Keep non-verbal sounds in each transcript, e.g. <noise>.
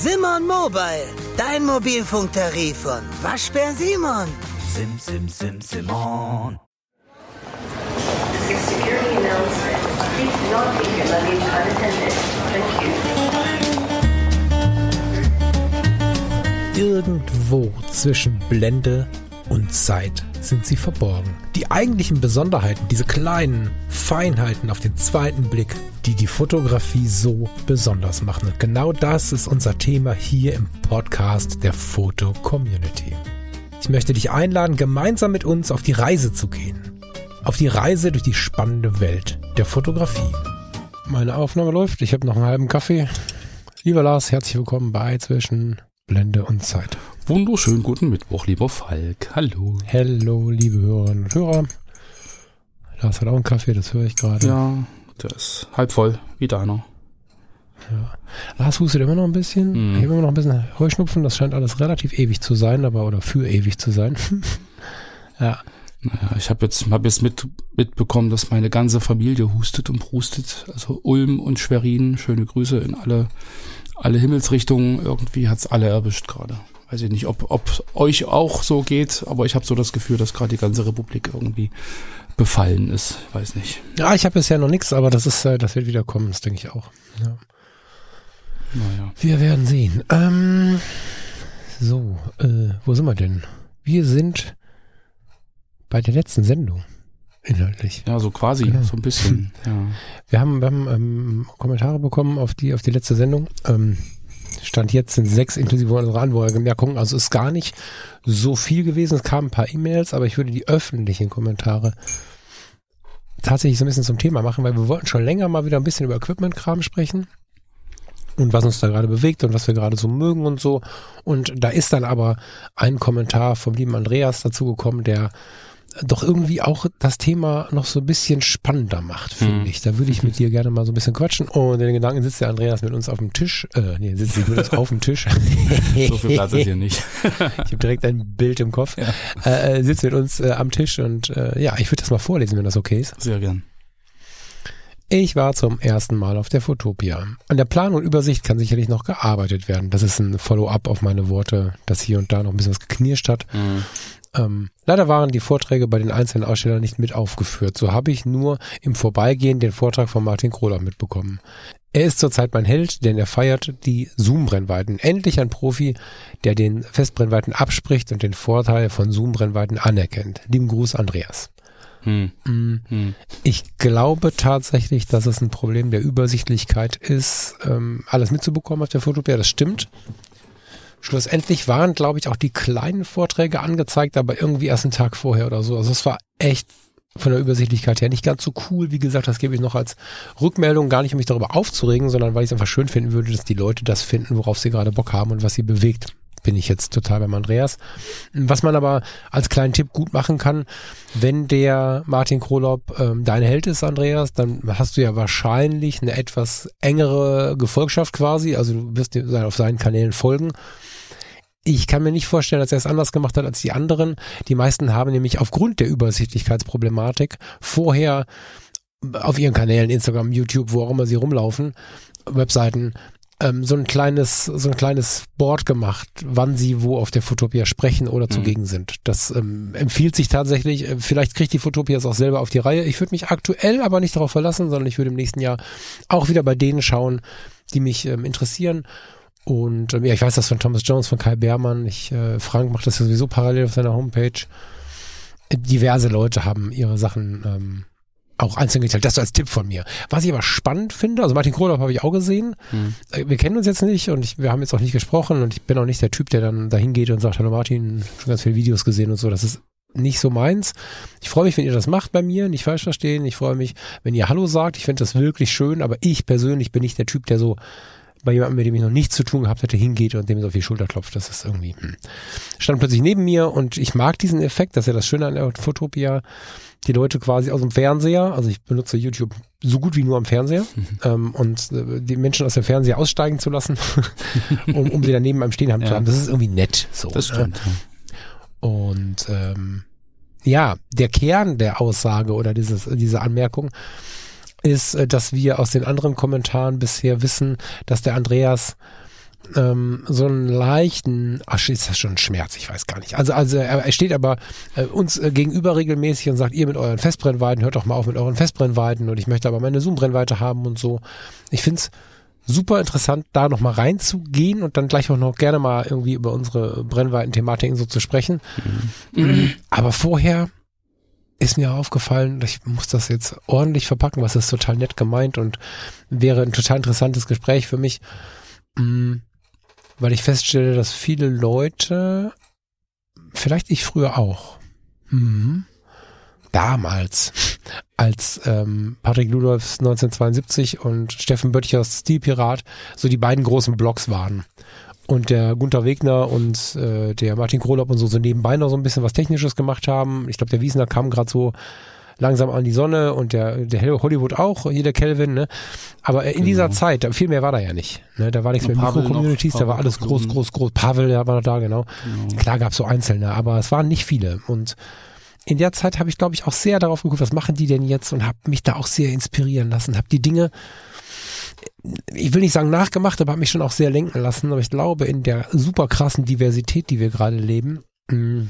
Simon Mobile, dein Mobilfunktarif von Waschbär Simon. Sim, sim, sim, Simon. Your security announcement. Please do not leave your luggage unattended. Thank you. Irgendwo zwischen Blende und Zeit sind sie verborgen. Die eigentlichen Besonderheiten, diese kleinen Feinheiten auf den zweiten Blick, die die Fotografie so besonders machen. Und genau das ist unser Thema hier im Podcast der Foto Community. Ich möchte dich einladen, gemeinsam mit uns auf die Reise zu gehen. Auf die Reise durch die spannende Welt der Fotografie. Meine Aufnahme läuft. Ich habe noch einen halben Kaffee. Lieber Lars, herzlich willkommen bei Zwischen Blende und Zeit. Wunderschönen guten Mittwoch, lieber Falk. Hallo. Hello, liebe Hörerinnen und Hörer. Lars hat auch einen Kaffee, das höre ich gerade. Ja, der ist halb voll, wie deiner. Lars hustet immer noch ein bisschen. Mhm. Ich habe immer noch ein bisschen Heuschnupfen. Das scheint alles relativ ewig zu sein, aber oder für ewig zu sein. <laughs> ja. Naja, ich habe jetzt, hab jetzt mit, mitbekommen, dass meine ganze Familie hustet und prustet. Also Ulm und Schwerin, schöne Grüße in alle, alle Himmelsrichtungen. Irgendwie hat's alle erwischt gerade. Weiß ich nicht, ob, ob euch auch so geht, aber ich habe so das Gefühl, dass gerade die ganze Republik irgendwie befallen ist. Weiß nicht. Ja, ich habe bisher noch nichts, aber das ist, äh, das wird wieder kommen, das denke ich auch. Ja. Naja. Wir werden sehen. Ähm, so, äh, wo sind wir denn? Wir sind bei der letzten Sendung. Inhaltlich. Ja, so quasi, Genau. so ein bisschen. <laughs> Ja. Wir haben, wir haben ähm, Kommentare bekommen auf die, auf die letzte Sendung. Ähm, Stand jetzt sind sechs inklusive unserer Anwohnergemerkungen. Also ist gar nicht so viel gewesen. Es kamen ein paar E-Mails, aber ich würde die öffentlichen Kommentare tatsächlich so ein bisschen zum Thema machen, weil wir wollten schon länger mal wieder ein bisschen über Equipment-Kram sprechen und was uns da gerade bewegt und was wir gerade so mögen und so. Und da ist dann aber ein Kommentar vom lieben Andreas dazu gekommen, der doch irgendwie auch das Thema noch so ein bisschen spannender macht, finde Mhm. ich. Da würde ich mit dir gerne mal so ein bisschen quatschen. Und in den Gedanken sitzt der Andreas mit uns auf dem Tisch. Äh, nee, sitzt mit uns auf dem Tisch. So viel Platz ist hier nicht. <laughs> Ich habe direkt ein Bild im Kopf. Äh, äh, sitzt mit uns äh, am Tisch und äh, ja, ich würde das mal vorlesen, wenn das okay ist. Sehr gern. Ich war zum ersten Mal auf der Fotopia. An der Planung und Übersicht kann sicherlich noch gearbeitet werden. Das ist ein Follow-up auf meine Worte, dass hier und da noch ein bisschen was geknirscht hat. Mhm. Ähm, leider waren die Vorträge bei den einzelnen Ausstellern nicht mit aufgeführt. So habe ich nur im Vorbeigehen den Vortrag von Martin Kroler mitbekommen. Er ist zurzeit mein Held, denn er feiert die Zoom-Brennweiten. Endlich ein Profi, der den Festbrennweiten abspricht und den Vorteil von Zoom-Brennweiten anerkennt. Lieben Gruß, Andreas. Hm. Mm, Hm. Ich glaube tatsächlich, dass es ein Problem der Übersichtlichkeit ist, ähm, alles mitzubekommen auf der Fotopia. Das stimmt. Schlussendlich waren, glaube ich, auch die kleinen Vorträge angezeigt, aber irgendwie erst einen Tag vorher oder so. Also es war echt von der Übersichtlichkeit her nicht ganz so cool. Wie gesagt, das gebe ich noch als Rückmeldung, gar nicht um mich darüber aufzuregen, sondern weil ich es einfach schön finden würde, dass die Leute das finden, worauf sie gerade Bock haben und was sie bewegt. Bin ich jetzt total beim Andreas. Was man aber als kleinen Tipp gut machen kann, wenn der Martin Krolop ähm, dein Held ist, Andreas, dann hast du ja wahrscheinlich eine etwas engere Gefolgschaft quasi. Also du wirst auf seinen Kanälen folgen. Ich kann mir nicht vorstellen, dass er es anders gemacht hat als die anderen. Die meisten haben nämlich aufgrund der Übersichtlichkeitsproblematik vorher auf ihren Kanälen, Instagram, YouTube, wo auch immer sie rumlaufen, Webseiten, ähm, so ein kleines, so ein kleines Board gemacht, wann sie wo auf der Fotopia sprechen oder zugegen sind. Das ähm, empfiehlt sich tatsächlich. Äh, Vielleicht kriegt die Fotopia es auch selber auf die Reihe. Ich würde mich aktuell aber nicht darauf verlassen, sondern ich würde im nächsten Jahr auch wieder bei denen schauen, die mich ähm, interessieren. Und ähm, ja, ich weiß das von Thomas Jones, von Kai Beermann. Ich, äh, Frank macht das ja sowieso parallel auf seiner Homepage. Äh, Diverse Leute haben ihre Sachen ähm, auch einzeln geteilt. Das so als Tipp von mir. Was ich aber spannend finde, also Martin Kohlhoff habe ich auch gesehen. Hm. Äh, Wir kennen uns jetzt nicht und ich, wir haben jetzt auch nicht gesprochen und ich bin auch nicht der Typ, der dann dahin geht und sagt, hallo Martin, schon ganz viele Videos gesehen und so. Das ist nicht so meins. Ich freue mich, wenn ihr das macht bei mir, nicht falsch verstehen. Ich freue mich, wenn ihr Hallo sagt. Ich finde das wirklich schön, aber ich persönlich bin nicht der Typ, der so bei jemandem, mit dem ich noch nichts zu tun gehabt hätte, hingeht und dem so auf die Schulter klopft. Das ist irgendwie, hm. stand plötzlich neben mir und ich mag diesen Effekt, das ist ja das Schöne an der Fotopia, die Leute quasi aus dem Fernseher, also ich benutze YouTube so gut wie nur am Fernseher ähm, und äh, die Menschen aus dem Fernseher aussteigen zu lassen, <laughs> um, um sie dann neben einem stehen haben zu Ja. haben. Das ist irgendwie nett. So, Das ne? stimmt. Und ähm, ja, der Kern der Aussage oder dieses, diese Anmerkung ist, äh, dass wir aus den anderen Kommentaren bisher wissen, dass der Andreas ähm, so einen leichten, ach, ist das schon ein Schmerz, ich weiß gar nicht. Also, also er, steht aber äh, uns äh, gegenüber regelmäßig und sagt, ihr mit euren Festbrennweiten, hört doch mal auf mit euren Festbrennweiten und ich möchte aber meine Zoom-Brennweite haben und so. Ich find's super interessant, da nochmal reinzugehen und dann gleich auch noch gerne mal irgendwie über unsere Brennweiten-Thematiken so zu sprechen. Mhm. Aber vorher ist mir aufgefallen, ich muss das jetzt ordentlich verpacken, was ist total nett gemeint und wäre ein total interessantes Gespräch für mich, mm, weil ich feststelle, dass viele Leute, vielleicht ich früher auch, mhm, damals, als ähm, Patrick Ludolfs 1972 und Steffen Böttchers Stilpirat so die beiden großen Blogs waren und der Gunther Wegner und äh, der Martin Krolop und so, so nebenbei noch so ein bisschen was Technisches gemacht haben. Ich glaube, der Wiesner kam gerade so langsam an die Sonne und der, der Hollywood auch, hier der Kelvin, ne? Aber in genau. dieser Zeit, viel mehr war da ja nicht. Ne? Da war nichts mehr Mikro-Communities, da war alles groß, groß, groß. Pavel, der war noch da, genau. genau. Klar gab es so Einzelne, aber es waren nicht viele. Und in der Zeit habe ich, glaube ich, auch sehr darauf geguckt, was machen die denn jetzt und habe mich da auch sehr inspirieren lassen, habe die Dinge ich will nicht sagen nachgemacht, aber habe mich schon auch sehr lenken lassen. Aber ich glaube, in der super krassen Diversität, die wir gerade leben, mm,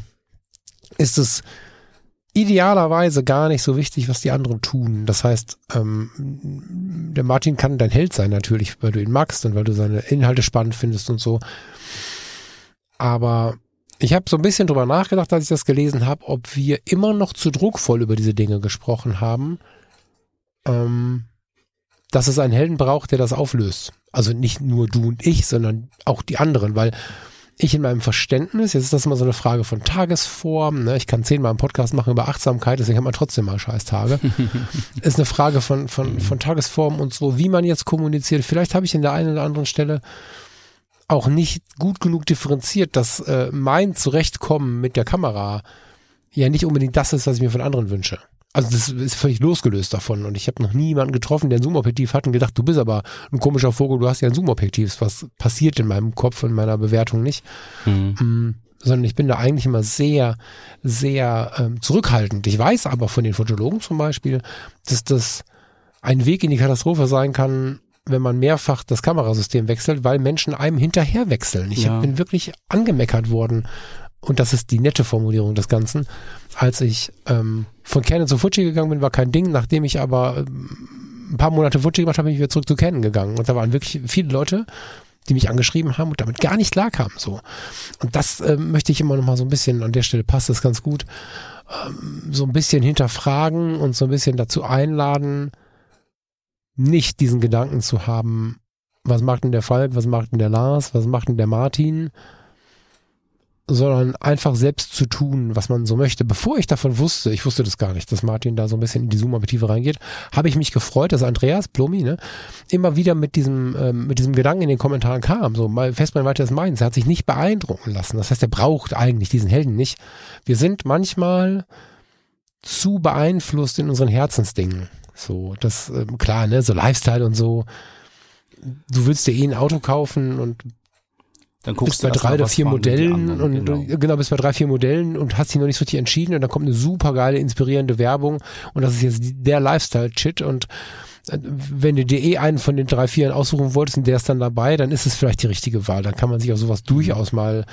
ist es idealerweise gar nicht so wichtig, was die anderen tun. Das heißt, ähm, der Martin kann dein Held sein natürlich, weil du ihn magst und weil du seine Inhalte spannend findest und so. Aber ich habe so ein bisschen drüber nachgedacht, als ich das gelesen habe, ob wir immer noch zu druckvoll über diese Dinge gesprochen haben. Ähm, dass es einen Helden braucht, der das auflöst. Also nicht nur du und ich, sondern auch die anderen, weil ich in meinem Verständnis, jetzt ist das immer so eine Frage von Tagesform, ne? ich kann zehnmal einen Podcast machen über Achtsamkeit, deswegen hat man trotzdem mal Scheißtage. <laughs> ist eine Frage von, von, von Tagesform und so, wie man jetzt kommuniziert. Vielleicht habe ich in der einen oder anderen Stelle auch nicht gut genug differenziert, dass äh, mein Zurechtkommen mit der Kamera ja nicht unbedingt das ist, was ich mir von anderen wünsche. Also das ist völlig losgelöst davon. Und ich habe noch nie jemanden getroffen, der ein Zoom-Objektiv hat und gedacht, du bist aber ein komischer Vogel, du hast ja ein Zoom-Objektiv. Was passiert in meinem Kopf, in meiner Bewertung nicht. Mhm. Mm, sondern ich bin da eigentlich immer sehr, sehr ähm, zurückhaltend. Ich weiß aber von den Fotologen zum Beispiel, dass das ein Weg in die Katastrophe sein kann, wenn man mehrfach das Kamerasystem wechselt, weil Menschen einem hinterher wechseln. Ich ja. bin wirklich angemeckert worden und das ist die nette Formulierung des Ganzen, als ich ähm, von Canon zu Fuji gegangen bin, war kein Ding. Nachdem ich aber ähm, ein paar Monate Fuji gemacht habe, bin ich wieder zurück zu Canon gegangen. Und da waren wirklich viele Leute, die mich angeschrieben haben und damit gar nicht klarkamen. So. Und das ähm, möchte ich immer noch mal so ein bisschen, an der Stelle passt das ganz gut, ähm, so ein bisschen hinterfragen und so ein bisschen dazu einladen, nicht diesen Gedanken zu haben, was macht denn der Falk, was macht denn der Lars, was macht denn der Martin, sondern einfach selbst zu tun, was man so möchte. Bevor ich davon wusste, ich wusste das gar nicht, dass Martin da so ein bisschen in die Zoom-Objektive reingeht, habe ich mich gefreut, dass Andreas Blomi ne, immer wieder mit diesem, ähm, mit diesem Gedanken in den Kommentaren kam. So, mal Festmann weiter ist meins. Er hat sich nicht beeindrucken lassen. Das heißt, er braucht eigentlich diesen Helden nicht. Wir sind manchmal zu beeinflusst in unseren Herzensdingen. So, das, ähm, klar, ne, so Lifestyle und so. Du willst dir eh ein Auto kaufen und dann guckst bist bei drei oder vier Modellen anderen, und genau. genau, bist bei drei, vier Modellen und hast dich noch nicht so richtig entschieden und dann kommt eine super geile, inspirierende Werbung und das ist jetzt der Lifestyle-Shit und äh, wenn du dir eh einen von den drei, vieren aussuchen wolltest und der ist dann dabei, dann ist es vielleicht die richtige Wahl. Dann kann man sich auf sowas durchaus mal,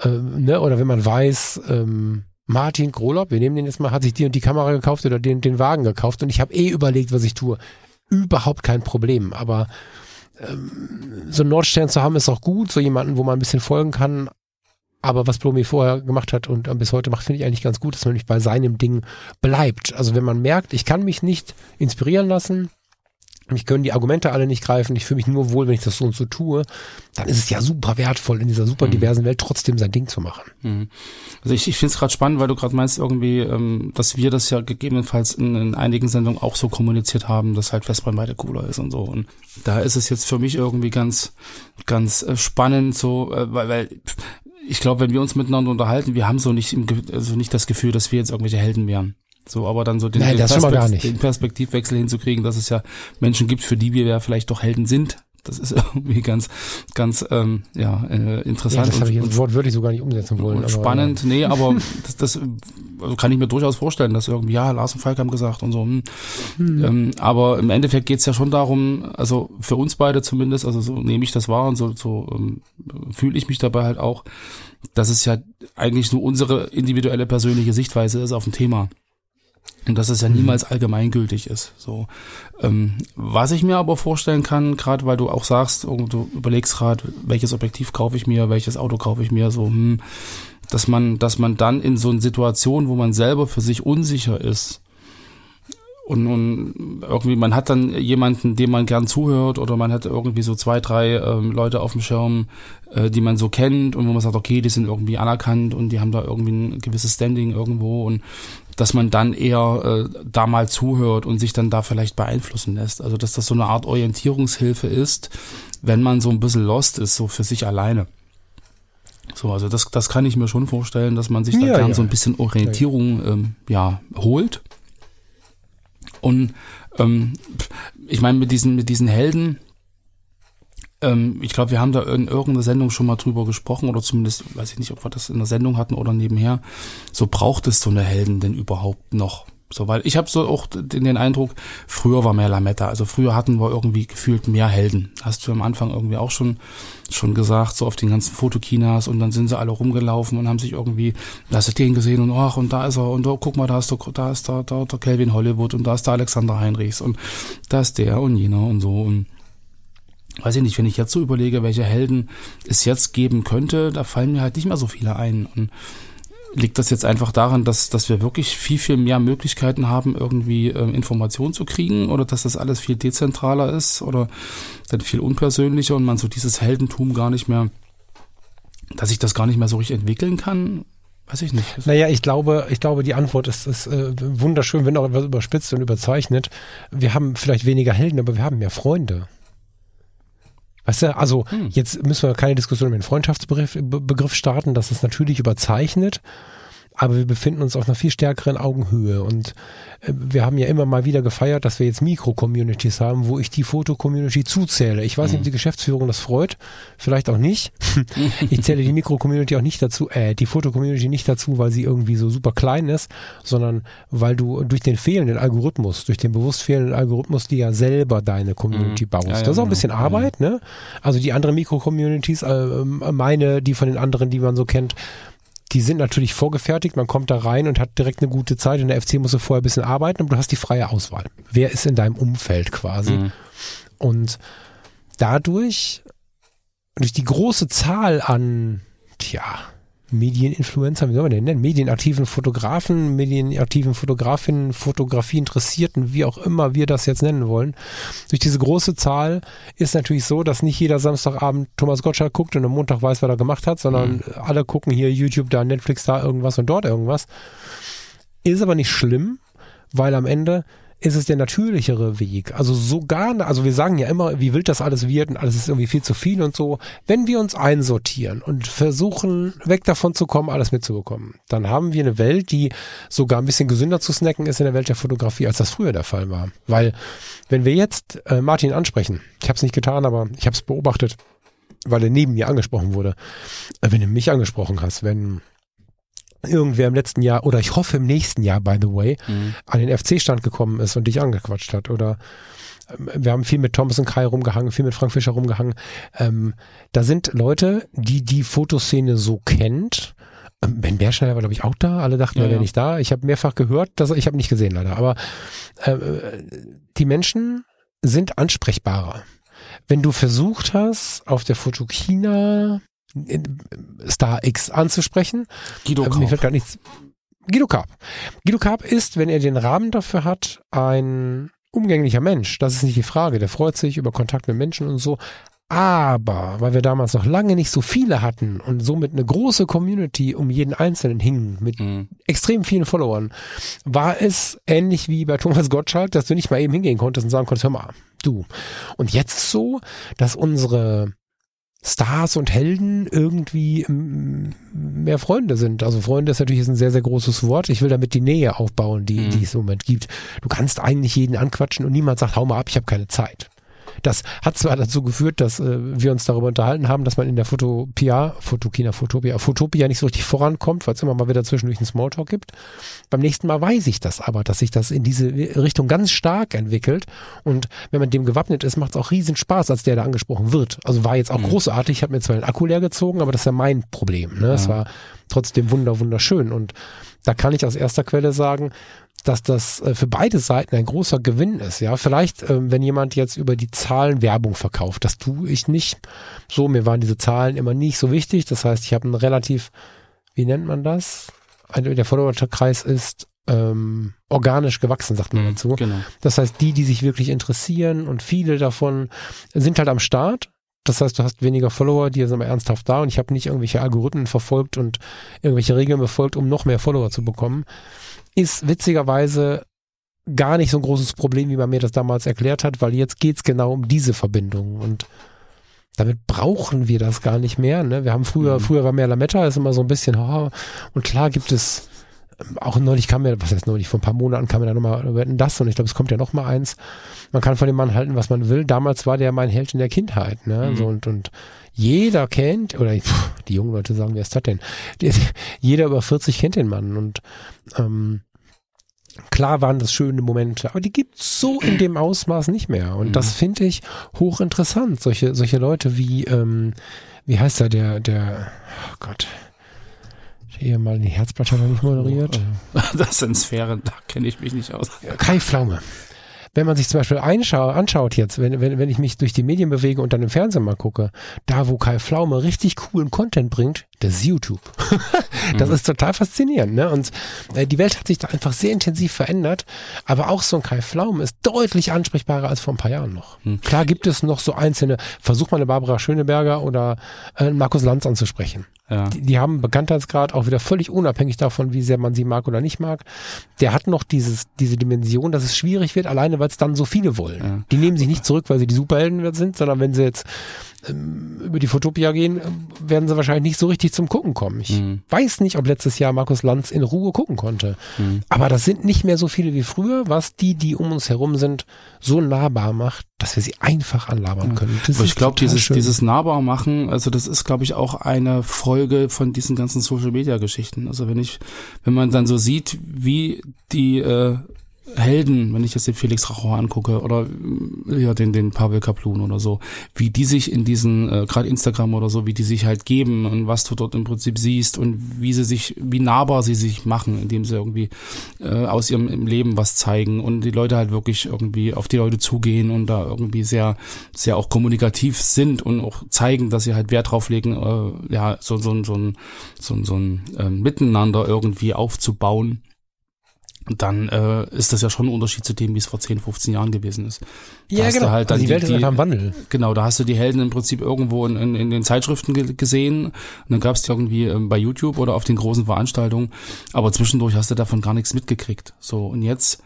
äh, ne, oder wenn man weiß, ähm, Martin Grolob, wir nehmen den jetzt mal, hat sich die und die Kamera gekauft oder den, den Wagen gekauft und ich habe eh überlegt, was ich tue. Überhaupt kein Problem, aber ähm, so einen Nordstern zu haben ist auch gut, so jemanden, wo man ein bisschen folgen kann. Aber was Blomi vorher gemacht hat und bis heute macht, finde ich eigentlich ganz gut, dass man nicht bei seinem Ding bleibt. Also wenn man merkt, ich kann mich nicht inspirieren lassen, mich können die Argumente alle nicht greifen, ich fühle mich nur wohl, wenn ich das so und so tue, dann ist es ja super wertvoll, in dieser super mhm. diversen Welt trotzdem sein Ding zu machen. Mhm. Also ich, ich finde es gerade spannend, weil du gerade meinst irgendwie, ähm, dass wir das ja gegebenenfalls in, in einigen Sendungen auch so kommuniziert haben, dass halt Festbrennweite cooler ist und so. Und da ist es jetzt für mich irgendwie ganz, ganz äh, spannend, so, äh, weil, weil ich glaube, wenn wir uns miteinander unterhalten, wir haben so nicht, im, also nicht das Gefühl, dass wir jetzt irgendwelche Helden wären. So, aber dann so den, Nein, den, Perspekt den, Perspektivwechsel hinzukriegen, dass es ja Menschen gibt, für die wir ja vielleicht doch Helden sind, Das ist <laughs> irgendwie ganz, ganz ähm, ja, äh, interessant. Ja, das habe ich jetzt wortwörtlich so gar nicht umsetzen wollen. und aber, spannend, nee, aber <laughs> das, das also kann ich mir durchaus vorstellen, dass irgendwie, ja, Lars und Falk haben gesagt und so. Hm. Ähm, aber im Endeffekt geht's ja schon darum, also für uns beide zumindest, also so nehme ich das wahr und so, so ähm, fühle ich mich dabei halt auch, dass es ja eigentlich nur unsere individuelle persönliche Sichtweise ist auf ein Thema. Und dass es ja niemals allgemeingültig ist. So, ähm, was ich mir aber vorstellen kann, gerade weil du auch sagst, oh, du überlegst gerade, welches Objektiv kaufe ich mir, welches Auto kaufe ich mir, so, hm, dass man, dass man dann in so einer Situation, wo man selber für sich unsicher ist, und, und irgendwie, man hat dann jemanden, dem man gern zuhört, oder man hat irgendwie so zwei, drei ähm, Leute auf dem Schirm, äh, die man so kennt und wo man sagt, okay, die sind irgendwie anerkannt und die haben da irgendwie ein gewisses Standing irgendwo und dass man dann eher äh, da mal zuhört und sich dann da vielleicht beeinflussen lässt. Also dass das so eine Art Orientierungshilfe ist, wenn man so ein bisschen lost ist, so für sich alleine. So, also das, das kann ich mir schon vorstellen, dass man sich da Ja, gern ja. so ein bisschen Orientierung ähm, ja, holt. Und ähm, ich meine, mit diesen, mit diesen Helden, ähm, ich glaube, wir haben da in irgendeiner Sendung schon mal drüber gesprochen, oder zumindest, weiß ich nicht, ob wir das in der Sendung hatten oder nebenher. So braucht es so eine Helden denn überhaupt noch? So, weil ich habe so auch den, den Eindruck, früher war mehr Lametta. Also früher hatten wir irgendwie gefühlt mehr Helden. Hast du am Anfang irgendwie auch schon schon gesagt, so auf den ganzen Fotokinas und dann sind sie alle rumgelaufen und haben sich irgendwie, da hast du den gesehen und ach, und da ist er und oh, guck mal, da ist der, da ist da, da der Calvin Hollywood und da ist der Alexander Heinrichs und da ist der und jener und so und weiß ich nicht, wenn ich jetzt so überlege, welche Helden es jetzt geben könnte, da fallen mir halt nicht mehr so viele ein. Und liegt das jetzt einfach daran, dass, dass wir wirklich viel, viel mehr Möglichkeiten haben, irgendwie äh, Informationen zu kriegen oder dass das alles viel dezentraler ist oder dann viel unpersönlicher und man so dieses Heldentum gar nicht mehr, dass ich das gar nicht mehr so richtig entwickeln kann? Weiß ich nicht. Naja, ich glaube, ich glaube, die Antwort ist, ist äh, wunderschön, wenn auch etwas überspitzt und überzeichnet. Wir haben vielleicht weniger Helden, aber wir haben mehr Freunde. Weißt du, also Hm. jetzt müssen wir keine Diskussion über den Freundschaftsbegriff Be- Begriff starten, das ist natürlich überzeichnet, aber wir befinden uns auf einer viel stärkeren Augenhöhe und äh, wir haben ja immer mal wieder gefeiert, dass wir jetzt Mikro-Communities haben, wo ich die Foto-Community zuzähle. Ich weiß nicht, ob die Geschäftsführung das freut, vielleicht auch nicht. <laughs> ich zähle die Mikro-Community auch nicht dazu, äh, die Foto-Community nicht dazu, weil sie irgendwie so super klein ist, sondern weil du durch den fehlenden Algorithmus, durch den bewusst fehlenden Algorithmus, die ja selber deine Community Mhm. baust. Ja, ja, das ist auch ein genau. bisschen Ja, Arbeit, ne? Also die anderen Mikro-Communities, äh, meine, die von den anderen, die man so kennt, die sind natürlich vorgefertigt, man kommt da rein und hat direkt eine gute Zeit. In der FC musst du vorher ein bisschen arbeiten, aber du hast die freie Auswahl. Wer ist in deinem Umfeld quasi? Mhm. Und dadurch, durch die große Zahl an, tja, Medieninfluencer, wie soll man den nennen? Medienaktiven Fotografen, medienaktiven Fotografinnen, Fotografieinteressierten, wie auch immer wir das jetzt nennen wollen. Durch diese große Zahl ist natürlich so, dass nicht jeder Samstagabend Thomas Gottschalk guckt und am Montag weiß, was er gemacht hat, sondern alle gucken hier YouTube, da Netflix, da irgendwas und dort irgendwas. Ist aber nicht schlimm, weil am Ende ist es der natürlichere Weg. Also sogar, also wir sagen ja immer, wie wild das alles wird und alles ist irgendwie viel zu viel und so. Wenn wir uns einsortieren und versuchen, weg davon zu kommen, alles mitzubekommen, dann haben wir eine Welt, die sogar ein bisschen gesünder zu snacken ist in der Welt der Fotografie, als das früher der Fall war. Weil, wenn wir jetzt äh, Martin ansprechen, ich habe es nicht getan, aber ich habe es beobachtet, weil er neben mir angesprochen wurde. Äh, wenn du mich angesprochen hast, wenn irgendwer im letzten Jahr oder ich hoffe im nächsten Jahr, by the way, Mhm. an den FC-Stand gekommen ist und dich angequatscht hat oder ähm, wir haben viel mit Thomas und Kai rumgehangen, viel mit Frank Fischer rumgehangen. Ähm, da sind Leute, die die Fotoszene so kennt. Ähm, Ben Berschneider war, glaube ich, auch da. Alle dachten, Ja, er wäre ja. nicht da. Ich habe mehrfach gehört, dass ich habe nicht gesehen leider. Aber äh, die Menschen sind ansprechbarer. Wenn du versucht hast, auf der Fotokina Star X anzusprechen, Guido äh, mir Kaup. fällt gerade nichts. Guido Karp. Guido Karp ist, wenn er den Rahmen dafür hat, ein umgänglicher Mensch. Das ist nicht die Frage. Der freut sich über Kontakt mit Menschen und so. Aber, weil wir damals noch lange nicht so viele hatten und somit eine große Community um jeden Einzelnen hing mit Mhm. extrem vielen Followern, war es ähnlich wie bei Thomas Gottschalk, dass du nicht mal eben hingehen konntest und sagen konntest, hör mal, du. Und jetzt ist so, dass unsere Stars und Helden irgendwie mm, mehr Freunde sind. Also Freunde ist natürlich ein sehr, sehr großes Wort. Ich will damit die Nähe aufbauen, die, Mhm. die es im Moment gibt. Du kannst eigentlich jeden anquatschen und niemand sagt, hau mal ab, ich habe keine Zeit. Das hat zwar dazu geführt, dass äh, wir uns darüber unterhalten haben, dass man in der Fotopia, Fotokina, Fotopia, Fotopia nicht so richtig vorankommt, weil es immer mal wieder zwischendurch einen Smalltalk gibt. Beim nächsten Mal weiß ich das aber, dass sich das in diese Richtung ganz stark entwickelt. Und wenn man dem gewappnet ist, macht es auch riesen Spaß, als der da angesprochen wird. Also war jetzt auch Mhm. großartig. Ich habe mir zwar den Akku leer gezogen, aber das ist ja mein Problem. Ne? Es Ja. war trotzdem wunder, wunderschön. Und da kann ich aus erster Quelle sagen, dass das äh, für beide Seiten ein großer Gewinn ist. Ja, vielleicht, ähm, wenn jemand jetzt über die Zahlen Werbung verkauft, das tue ich nicht. So, mir waren diese Zahlen immer nicht so wichtig. Das heißt, ich habe einen relativ, wie nennt man das? Der Followerkreis ist ähm, organisch gewachsen, sagt man dazu. Genau. Das heißt, die, die sich wirklich interessieren und viele davon sind halt am Start. Das heißt, du hast weniger Follower, die sind aber ernsthaft da und ich habe nicht irgendwelche Algorithmen verfolgt und irgendwelche Regeln befolgt, um noch mehr Follower zu bekommen. Ist witzigerweise gar nicht so ein großes Problem, wie man mir das damals erklärt hat, weil jetzt geht's genau um diese Verbindung und damit brauchen wir das gar nicht mehr. Ne? Wir haben früher, Mhm. früher war mehr Lametta, ist immer so ein bisschen, haha, und klar gibt es ähm, auch neulich kam ja, was heißt neulich, vor ein paar Monaten kam ja da nochmal das und ich glaube, es kommt ja noch mal eins. Man kann von dem Mann halten, was man will. Damals war der mein Held in der Kindheit, ne? Mhm. So und, und jeder kennt, oder pff, die jungen Leute sagen, wer ist das denn? Die, <laughs> jeder über 40 kennt den Mann und ähm, klar waren das schöne Momente, aber die gibt's so in dem Ausmaß nicht mehr. Und Mhm. das finde ich hochinteressant. Solche, solche Leute wie, ähm, wie heißt er, der, der, oh Gott, der ehemalige Herzblatt hat er nicht moderiert. <laughs> Das sind Sphären, da kenne ich mich nicht aus. Kai Pflaume. Wenn man sich zum Beispiel anschaut jetzt, wenn, wenn, wenn ich mich durch die Medien bewege und dann im Fernsehen mal gucke, da wo Kai Pflaume richtig coolen Content bringt, das ist YouTube. <laughs> das ist total faszinierend. Ne? Und äh, die Welt hat sich da einfach sehr intensiv verändert, aber auch so ein Kai Pflaume ist deutlich ansprechbarer als vor ein paar Jahren noch. Klar gibt es noch so einzelne, versuch mal eine Barbara Schöneberger oder äh, Markus Lanz anzusprechen. Ja. Die, die haben Bekanntheitsgrad auch wieder völlig unabhängig davon, wie sehr man sie mag oder nicht mag. Der hat noch dieses, diese Dimension, dass es schwierig wird, alleine weil es dann so viele wollen. Ja. Die nehmen sich nicht zurück, weil sie die Superhelden sind, sondern wenn sie jetzt ähm, über die Fotopia gehen, ähm, werden sie wahrscheinlich nicht so richtig zum Gucken kommen. Ich Mhm. weiß nicht, ob letztes Jahr Markus Lanz in Ruhe gucken konnte. Aber das sind nicht mehr so viele wie früher, was die, die um uns herum sind, so nahbar macht, dass wir sie einfach anlabern können. Das Aber ich glaube, dieses, schön. dieses nahbar machen, also das ist, glaube ich, auch eine Folge von diesen ganzen Social Media Geschichten. Also wenn ich, wenn man dann so sieht, wie die äh, Helden, wenn ich jetzt den Felix Raucher angucke oder äh, ja den den Pavel Kaplun oder so, wie die sich in diesen äh, gerade Instagram oder so, wie die sich halt geben und was du dort im Prinzip siehst und wie sie sich, wie nahbar sie sich machen, indem sie irgendwie äh, aus ihrem Leben was zeigen und die Leute halt wirklich irgendwie auf die Leute zugehen und da irgendwie sehr sehr auch kommunikativ sind und auch zeigen, dass sie halt Wert drauf legen, äh, ja so so so ein so ein, so ein äh, Miteinander irgendwie aufzubauen dann äh, ist das ja schon ein Unterschied zu dem, wie es vor 10, 15 Jahren gewesen ist. Da ja, genau. halt also die, Welt ist einfach im Wandel. Genau, da hast du die Helden im Prinzip irgendwo in, in, in den Zeitschriften ge gesehen und dann gab es die irgendwie ähm, bei YouTube oder auf den großen Veranstaltungen, aber zwischendurch hast du davon gar nichts mitgekriegt. So, und jetzt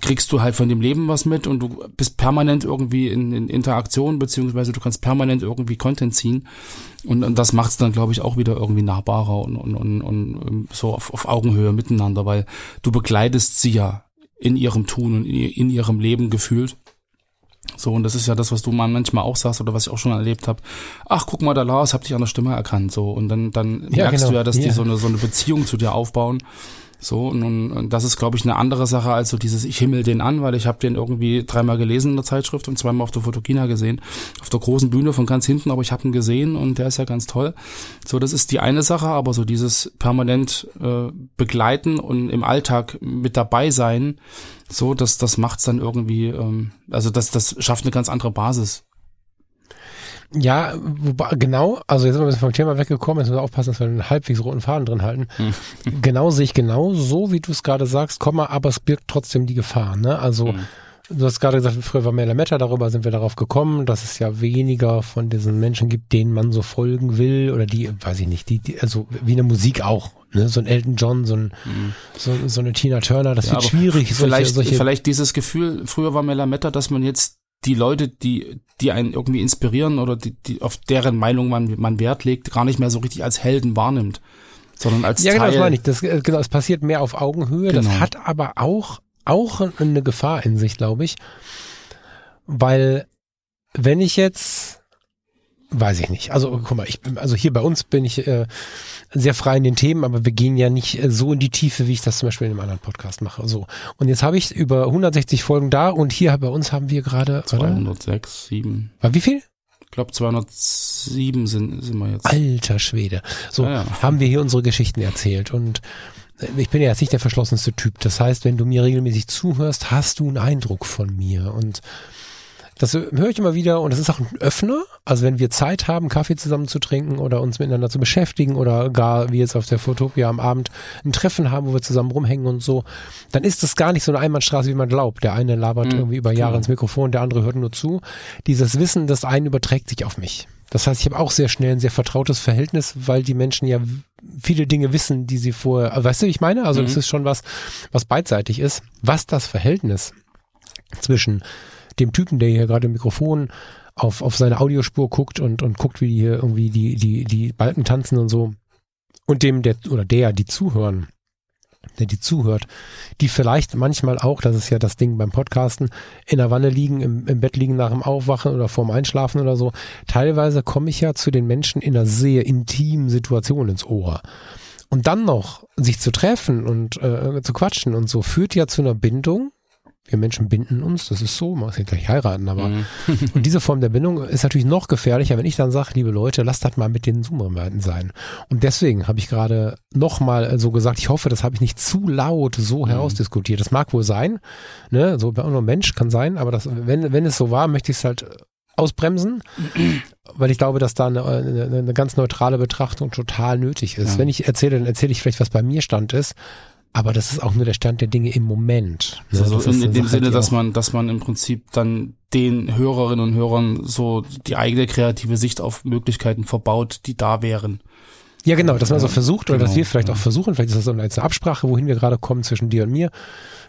kriegst du halt von dem Leben was mit und du bist permanent irgendwie in, in Interaktion, beziehungsweise du kannst permanent irgendwie Content ziehen. Und, und das macht es dann, glaube ich, auch wieder irgendwie nahbarer und, und, und, und ähm, so auf, auf Augenhöhe miteinander, weil du begleitest sie ja in ihrem Tun und in, ihr- in ihrem Leben gefühlt. So, und das ist ja das, was du mal manchmal auch sagst oder was ich auch schon erlebt habe. Ach, guck mal, der Lars, hab dich an der Stimme erkannt. So, und dann, dann Ja, merkst genau. du ja, dass die Ja. so eine, so eine Beziehung zu dir aufbauen. So, und das ist, glaube ich, eine andere Sache als so dieses, ich himmel den an, weil ich habe den irgendwie dreimal gelesen in der Zeitschrift und zweimal auf der Fotokina gesehen, auf der großen Bühne von ganz hinten, aber ich habe ihn gesehen und der ist ja ganz toll. So, das ist die eine Sache, aber so dieses permanent äh, begleiten und im Alltag mit dabei sein, so, das, das macht's dann irgendwie, ähm, also das, das schafft eine ganz andere Basis. Ja, wobei, genau, also jetzt sind wir ein bisschen vom Thema weggekommen, jetzt müssen wir aufpassen, dass wir einen halbwegs roten Faden drin halten. <laughs> Genau sehe ich genau so, wie du es gerade sagst, Komma, aber es birgt trotzdem die Gefahr. Ne? Also du hast gerade gesagt, früher war mehr Lametta, darüber sind wir darauf gekommen, dass es ja weniger von diesen Menschen gibt, denen man so folgen will oder die, weiß ich nicht, die, die also wie eine Musik auch. Ne? So ein Elton John, so, ein, so, so eine Tina Turner, das Ja, wird schwierig. Vielleicht, solche, solche, vielleicht dieses Gefühl, früher war Melametta, dass man jetzt die Leute, die, die einen irgendwie inspirieren oder die, die auf deren Meinung man, man Wert legt, gar nicht mehr so richtig als Helden wahrnimmt, sondern als Ja, genau, Teil. das meine ich. Das, äh, genau, es passiert mehr auf Augenhöhe. Das Genau. hat aber auch, auch eine Gefahr in sich, glaube ich. Weil wenn ich jetzt, weiß ich nicht, also guck mal, ich, also hier bei uns bin ich äh, sehr frei in den Themen, aber wir gehen ja nicht äh, so in die Tiefe, wie ich das zum Beispiel in einem anderen Podcast mache. So. Und jetzt habe ich über 160 Folgen da und hier bei uns haben wir gerade, warte, 206, 7. war wie viel? Ich glaube 207 sind, sind wir jetzt. Alter Schwede. So Ah, ja. haben wir hier unsere Geschichten erzählt und äh, ich bin ja jetzt nicht der verschlossenste Typ. Das heißt, wenn du mir regelmäßig zuhörst, hast du einen Eindruck von mir und das höre ich immer wieder und das ist auch ein Öffner. Also wenn wir Zeit haben, Kaffee zusammen zu trinken oder uns miteinander zu beschäftigen oder gar wie jetzt auf der Fotopia am Abend ein Treffen haben, wo wir zusammen rumhängen und so, dann ist das gar nicht so eine Einbahnstraße, wie man glaubt. Der eine labert Mhm, irgendwie über Jahre genau. ins Mikrofon, der andere hört nur zu. Dieses Wissen des einen überträgt sich auf mich. Das heißt, ich habe auch sehr schnell ein sehr vertrautes Verhältnis, weil die Menschen ja viele Dinge wissen, die sie vorher, weißt du, wie ich meine? Also das ist schon was, was beidseitig ist. Was das Verhältnis zwischen dem Typen, der hier gerade im Mikrofon auf, auf seine Audiospur guckt und, und guckt, wie die hier irgendwie die, die, die Balken tanzen und so, und dem, der, oder der, die zuhören, der die zuhört, die vielleicht manchmal auch, das ist ja das Ding beim Podcasten, in der Wanne liegen, im, im Bett liegen nach dem Aufwachen oder vorm Einschlafen oder so. Teilweise komme ich ja zu den Menschen in einer sehr intimen Situation ins Ohr. Und dann noch sich zu treffen und äh, zu quatschen und so führt ja zu einer Bindung. Wir Menschen binden uns, das ist so, man muss ja gleich heiraten, aber Mhm. <laughs> und diese Form der Bindung ist natürlich noch gefährlicher, wenn ich dann sage, liebe Leute, lasst das mal mit den Zoom-Arbeiten sein. Und deswegen habe ich gerade nochmal so gesagt, ich hoffe, das habe ich nicht zu laut so herausdiskutiert. Das mag wohl sein, ne, so bei nur Mensch kann sein, aber das, wenn, wenn es so war, möchte ich es halt ausbremsen, <clears throat> weil ich glaube, dass da eine, eine, eine ganz neutrale Betrachtung total nötig ist. Ja. Wenn ich erzähle, dann erzähle ich vielleicht, was bei mir Stand ist, aber das ist auch nur der Stand der Dinge im Moment. ne? Also in, in dem Sache, Sinne, dass man, dass man im Prinzip dann den Hörerinnen und Hörern so die eigene kreative Sicht auf Möglichkeiten verbaut, die da wären. Ja, genau, dass man so Ja, versucht oder dass genau, wir vielleicht ja. auch versuchen, vielleicht ist das so eine eine Absprache, wohin wir gerade kommen zwischen dir und mir,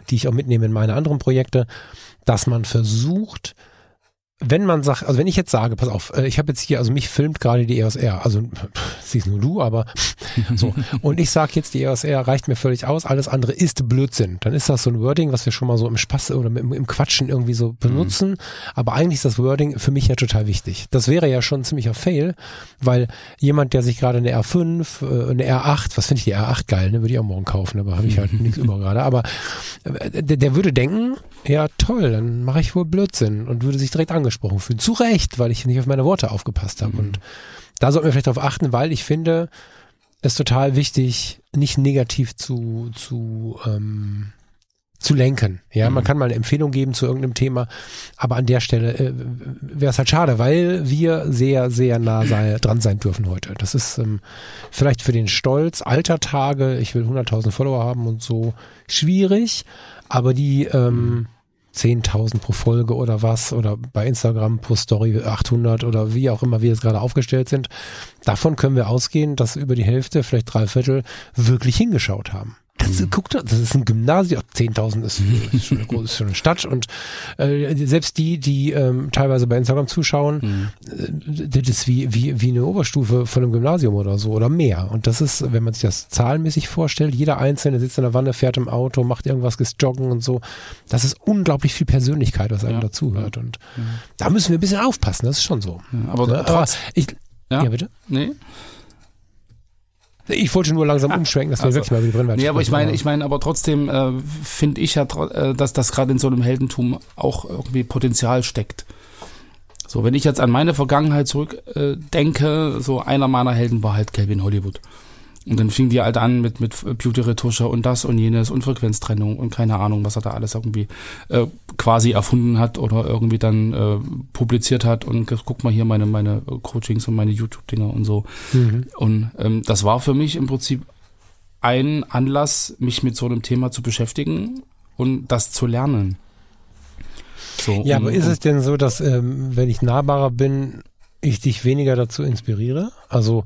die ich auch mitnehme in meine anderen Projekte, dass man versucht, wenn man sagt, also wenn ich jetzt sage, pass auf, äh, ich habe jetzt hier, also mich filmt gerade die EOS R, also siehst nur du, aber <laughs> so. Und ich sage jetzt, die EOS R reicht mir völlig aus, alles andere ist Blödsinn. Dann ist das so ein Wording, was wir schon mal so im Spaß oder im, im Quatschen irgendwie so benutzen. Aber eigentlich ist das Wording für mich ja total wichtig. Das wäre ja schon ein ziemlicher Fail, weil jemand, der sich gerade eine R5, äh, eine R8, was finde ich die R8 geil, ne, würde ich auch morgen kaufen, aber habe ich halt <laughs> nichts über gerade. Aber äh, der, der würde denken, ja toll, dann mache ich wohl Blödsinn und würde sich direkt angesprochen fühlen. Zu Recht, weil ich nicht auf meine Worte aufgepasst habe. Und da sollten wir vielleicht darauf achten, weil ich finde, es total wichtig, nicht negativ zu, zu, ähm, zu lenken. Ja, man kann mal eine Empfehlung geben zu irgendeinem Thema, aber an der Stelle äh, wäre es halt schade, weil wir sehr, sehr nah sei, dran sein dürfen heute. Das ist ähm, vielleicht für den Stolz alter Tage, ich will 100.000 Follower haben und so, schwierig, aber die ähm, 10.000 pro Folge oder was oder bei Instagram pro Story 800 oder wie auch immer wir jetzt gerade aufgestellt sind, davon können wir ausgehen, dass über die Hälfte, vielleicht drei Viertel wirklich hingeschaut haben. Das, Mhm. guckt, das ist ein Gymnasium, 10.000 ist, ist, schon eine große, eine Stadt und äh, selbst die, die ähm, teilweise bei Instagram zuschauen, Mhm. äh, das ist wie, wie, wie eine Oberstufe von einem Gymnasium oder so oder mehr. Und das ist, wenn man sich das zahlenmäßig vorstellt, jeder Einzelne sitzt in der Wanne, fährt im Auto, macht irgendwas, ist joggen und so. Das ist unglaublich viel Persönlichkeit, was einem Ja. dazuhört. Und da müssen wir ein bisschen aufpassen, das ist schon so. Ja, aber? Aber ich, ja, ja, bitte? nee, Ich wollte nur langsam umschwenken, dass wir Also, wirklich mal über die Brennweite nee, aber ich meine, ich meine, aber trotzdem äh, finde ich ja, äh, dass das gerade in so einem Heldentum auch irgendwie Potenzial steckt. So, wenn ich jetzt an meine Vergangenheit zurückdenke, äh, so einer meiner Helden war halt Calvin Hollywood. Und dann fing die halt an mit, mit Beauty-Retusche und das und jenes und Frequenztrennung und keine Ahnung, was er da alles irgendwie äh, quasi erfunden hat oder irgendwie dann äh, publiziert hat und guck mal hier meine, meine Coachings und meine YouTube-Dinger und so. Mhm. Und ähm, das war für mich im Prinzip ein Anlass, mich mit so einem Thema zu beschäftigen und das zu lernen. So, Ja, und- aber ist es denn so, dass ähm, wenn ich nahbarer bin, ich dich weniger dazu inspiriere? Also,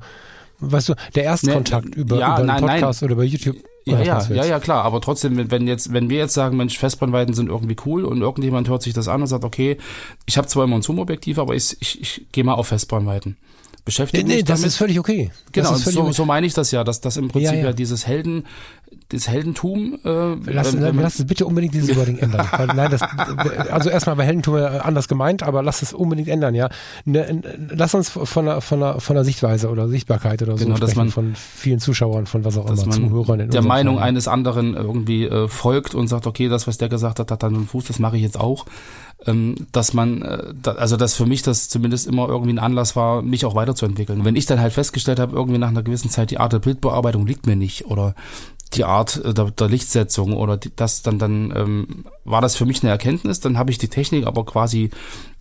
weißt du, der Erstkontakt Nee, über, ja, über einen nein, nein. Podcast oder über YouTube. Ja, ja, ja, ja, klar. Aber trotzdem, wenn, wenn jetzt, wenn wir jetzt sagen, Mensch, Festbrennweiten sind irgendwie cool und irgendjemand hört sich das an und sagt, okay, ich habe zwar immer ein Zoom-Objektiv, aber ich, ich, ich gehe mal auf Festbrennweiten. Beschäftige Nee, nee, das ist völlig okay. Genau, das so, so meine ich das ja, dass das im Prinzip Ja, ja, ja. dieses Helden, das Heldentum. Äh, Lass, ähm, lass es bitte unbedingt dieses <laughs> Wording ändern. Weil, nein, das, also erstmal bei Heldentum anders gemeint, aber lass es unbedingt ändern, ja. Ne, lass uns von der, von der, von der Sichtweise oder Sichtbarkeit oder so Genau, dass sprechen, man- von vielen Zuschauern, von was auch dass immer, Zuhörern. in der Meinung Fall. eines anderen irgendwie äh, folgt und sagt, okay, das, was der gesagt hat, hat dann einen Fuß, das mache ich jetzt auch. Ähm, dass man, äh, also dass für mich das zumindest immer irgendwie ein Anlass war, mich auch weiterzuentwickeln. Wenn ich dann halt festgestellt habe, irgendwie nach einer gewissen Zeit, die Art der Bildbearbeitung liegt mir nicht oder die Art äh, der, der Lichtsetzung oder die, das dann dann ähm, war das für mich eine Erkenntnis. Dann habe ich die Technik aber quasi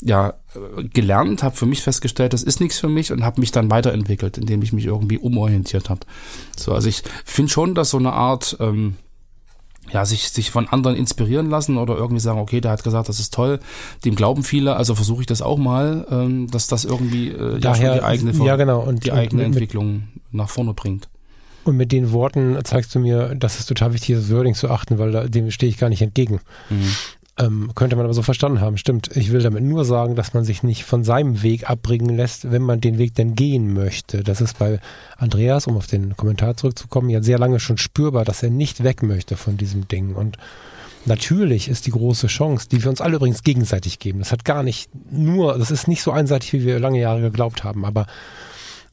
ja äh, gelernt, habe für mich festgestellt, das ist nichts für mich und habe mich dann weiterentwickelt, indem ich mich irgendwie umorientiert habe. So, also ich finde schon, dass so eine Art ähm, ja, sich, sich von anderen inspirieren lassen oder irgendwie sagen, okay, der hat gesagt, das ist toll, dem glauben viele, also versuche ich das auch mal, ähm, dass das irgendwie äh, ja, Daher, schon die eigene, ja genau, und, die und eigene mit, Entwicklung nach vorne bringt. und mit den Worten zeigst du mir, dass es total wichtig ist, das Wording zu achten, weil da, dem stehe ich gar nicht entgegen. Mhm. Ähm, könnte man aber so verstanden haben. Stimmt. Ich will damit nur sagen, dass man sich nicht von seinem Weg abbringen lässt, wenn man den Weg denn gehen möchte. Das ist bei Andreas, um auf den Kommentar zurückzukommen, ja sehr lange schon spürbar, dass er nicht weg möchte von diesem Ding. Und natürlich ist die große Chance, die wir uns alle übrigens gegenseitig geben. Das hat gar nicht nur, das ist nicht so einseitig, wie wir lange Jahre geglaubt haben, aber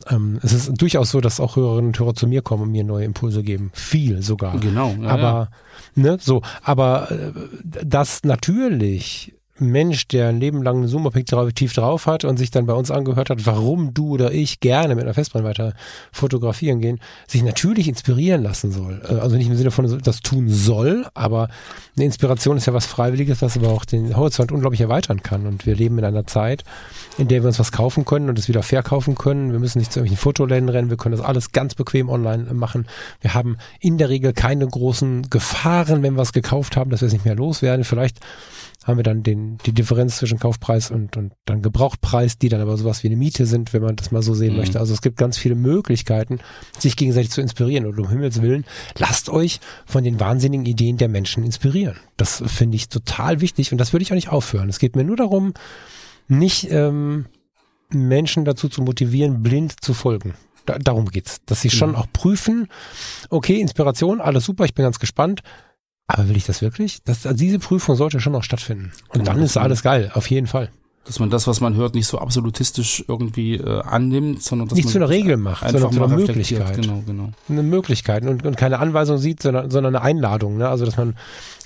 ähm, es ist durchaus so, dass auch Hörerinnen und Hörer zu mir kommen und mir neue Impulse geben. Viel sogar. Genau, ja, aber, ne, so, aber äh, dass natürlich Mensch, der ein Leben lang ein Zoom-Objektiv drauf hat und sich dann bei uns angehört hat, warum du oder ich gerne mit einer Festbrennweite fotografieren gehen, sich natürlich inspirieren lassen soll. Äh, Also nicht im Sinne von das tun soll, aber eine Inspiration ist ja was Freiwilliges, was aber auch den Horizont unglaublich erweitern kann. Und wir leben in einer Zeit, in der wir uns was kaufen können und es wieder verkaufen können. Wir müssen nicht zu irgendwelchen Fotoläden rennen, wir können das alles ganz bequem online machen. Wir haben in der Regel keine großen Gefahren, wenn wir es gekauft haben, dass wir es nicht mehr loswerden. Vielleicht haben wir dann den, die Differenz zwischen Kaufpreis und, und dann Gebrauchtpreis, die dann aber sowas wie eine Miete sind, wenn man das mal so sehen Mhm. möchte. Also es gibt ganz viele Möglichkeiten, sich gegenseitig zu inspirieren. Und um Himmels Willen, lasst euch von den wahnsinnigen Ideen der Menschen inspirieren. Das finde ich total wichtig und das würde ich auch nicht aufhören. Es geht mir nur darum, nicht ähm, Menschen dazu zu motivieren, blind zu folgen. Da, darum geht's. Dass sie schon auch prüfen, okay, Inspiration, alles super, ich bin ganz gespannt. Aber will ich das wirklich? Das, also diese Prüfung sollte schon noch stattfinden. Und dann ist alles geil, auf jeden Fall. Dass man das, was man hört, nicht so absolutistisch irgendwie äh, annimmt, sondern dass Nicht man zu einer Regel macht, einfach sondern zu einer. Möglichkeit. Genau, genau. Eine Möglichkeit und, und keine Anweisung sieht, sondern, sondern eine Einladung. Ne? Also dass man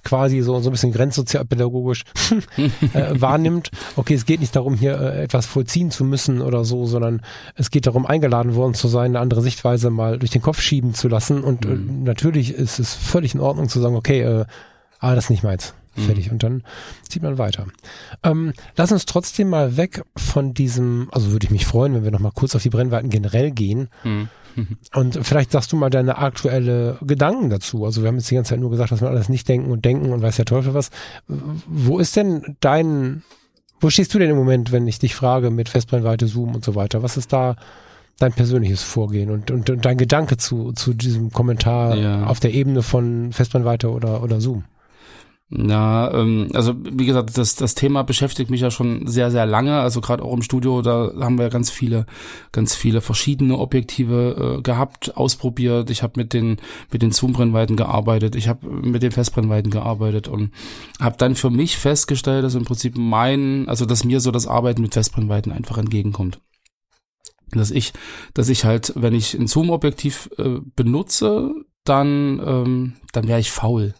quasi so, so ein bisschen grenzsozialpädagogisch <laughs> äh, wahrnimmt. Okay, es geht nicht darum, hier äh, etwas vollziehen zu müssen oder so, sondern es geht darum, eingeladen worden zu sein, eine andere Sichtweise mal durch den Kopf schieben zu lassen. Und äh, natürlich ist es völlig in Ordnung zu sagen, okay, äh, ah, das ist nicht meins. Fertig. Und dann zieht man weiter. Ähm, lass uns trotzdem mal weg von diesem, also würde ich mich freuen, wenn wir nochmal kurz auf die Brennweiten generell gehen. Mhm. <laughs> Und vielleicht sagst du mal deine aktuelle Gedanken dazu. Also wir haben jetzt die ganze Zeit nur gesagt, dass wir alles nicht denken und denken und weiß der Teufel was. Wo ist denn dein, wo stehst du denn im Moment, wenn ich dich frage mit Festbrennweite, Zoom und so weiter? Was ist da dein persönliches Vorgehen und, und, und dein Gedanke zu, zu diesem Kommentar Ja. auf der Ebene von Festbrennweite oder, oder Zoom? Ja, ähm, also wie gesagt, das, das Thema beschäftigt mich ja schon sehr, sehr lange. Also gerade auch im Studio, da haben wir ganz viele, ganz viele verschiedene Objektive äh, gehabt, ausprobiert. Ich habe mit den mit den Zoom-Brennweiten gearbeitet, ich habe mit den Festbrennweiten gearbeitet und habe dann für mich festgestellt, dass im Prinzip mein, also dass mir so das Arbeiten mit Festbrennweiten einfach entgegenkommt. Dass ich, dass ich halt, wenn ich ein Zoom-Objektiv äh, benutze, dann, ähm, dann wäre ich faul.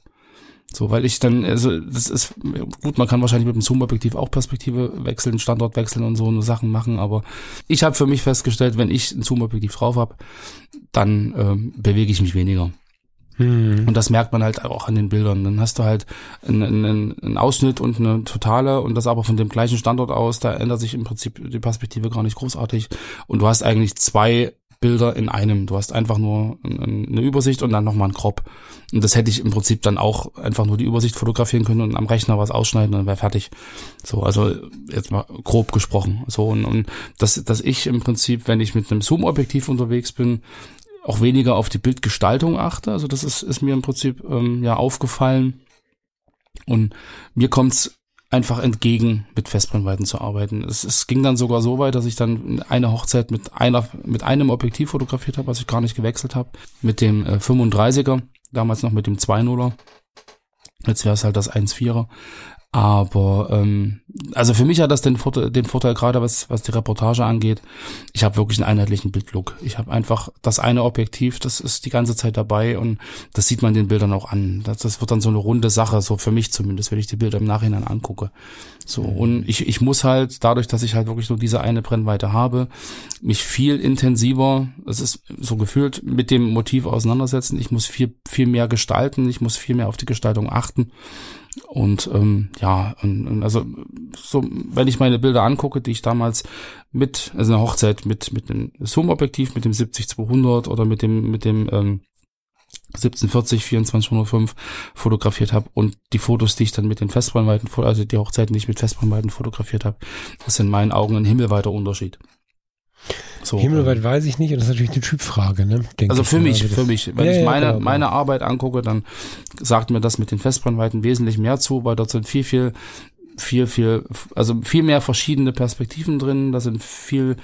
So, weil ich dann, also das ist gut, man kann wahrscheinlich mit dem Zoom-Objektiv auch Perspektive wechseln, Standort wechseln und so eine Sachen machen, aber ich habe für mich festgestellt, wenn ich ein Zoom-Objektiv drauf habe, dann ähm, bewege ich mich weniger. Hm. Und das merkt man halt auch an den Bildern. Dann hast du halt einen, einen, einen Ausschnitt und eine totale und das aber von dem gleichen Standort aus, da ändert sich im Prinzip die Perspektive gar nicht großartig. Und du hast eigentlich zwei Bilder in einem. Du hast einfach nur ein- eine Übersicht und dann nochmal ein Crop. Und das hätte ich im Prinzip dann auch einfach nur die Übersicht fotografieren können und am Rechner was ausschneiden und wäre fertig. So, also jetzt mal grob gesprochen. So, und, und dass, dass ich im Prinzip, wenn ich mit einem Zoom-Objektiv unterwegs bin, auch weniger auf die Bildgestaltung achte. Also das ist, ist mir im Prinzip ähm, ja aufgefallen. Und mir kommt's einfach entgegen mit Festbrennweiten zu arbeiten. Es, es ging dann sogar so weit, dass ich dann eine Hochzeit mit einer mit einem Objektiv fotografiert habe, was ich gar nicht gewechselt habe, mit dem äh, 35er, damals noch mit dem 2.0er. Jetzt wäre es halt das 1.4er. Aber ähm, also für mich hat das den Vorteil, den Vorteil gerade, was, was die Reportage angeht. Ich habe wirklich einen einheitlichen Bildlook. Ich habe einfach das eine Objektiv, das ist die ganze Zeit dabei und das sieht man den Bildern auch an. Das, das wird dann so eine runde Sache, so für mich zumindest, wenn ich die Bilder im Nachhinein angucke. So Mhm. und ich, ich muss halt dadurch, dass ich halt wirklich nur diese eine Brennweite habe, mich viel intensiver, es ist so gefühlt mit dem Motiv auseinandersetzen. Ich muss viel viel mehr gestalten. Ich muss viel mehr auf die Gestaltung achten. Und ähm, ja, und, und also so, wenn ich meine Bilder angucke, die ich damals mit, also eine Hochzeit mit mit dem Zoom-Objektiv, mit dem 70-200 oder mit dem mit dem ähm, 1740, 2405 fotografiert habe und die Fotos, die ich dann mit den Festbrennweiten, also die Hochzeiten, die ich mit Festbrennweiten fotografiert habe, ist in meinen Augen ein himmelweiter Unterschied. So, Himmelweit ähm, weiß ich nicht und das ist natürlich eine Typfrage, ne? Denke also für mich, für mich, wenn Ja, ich ja, meine, klar, meine. Arbeit angucke, dann sagt mir das mit den Festbrennweiten wesentlich mehr zu, weil dort sind viel, viel, viel, viel, also viel mehr verschiedene Perspektiven drin, da sind viel,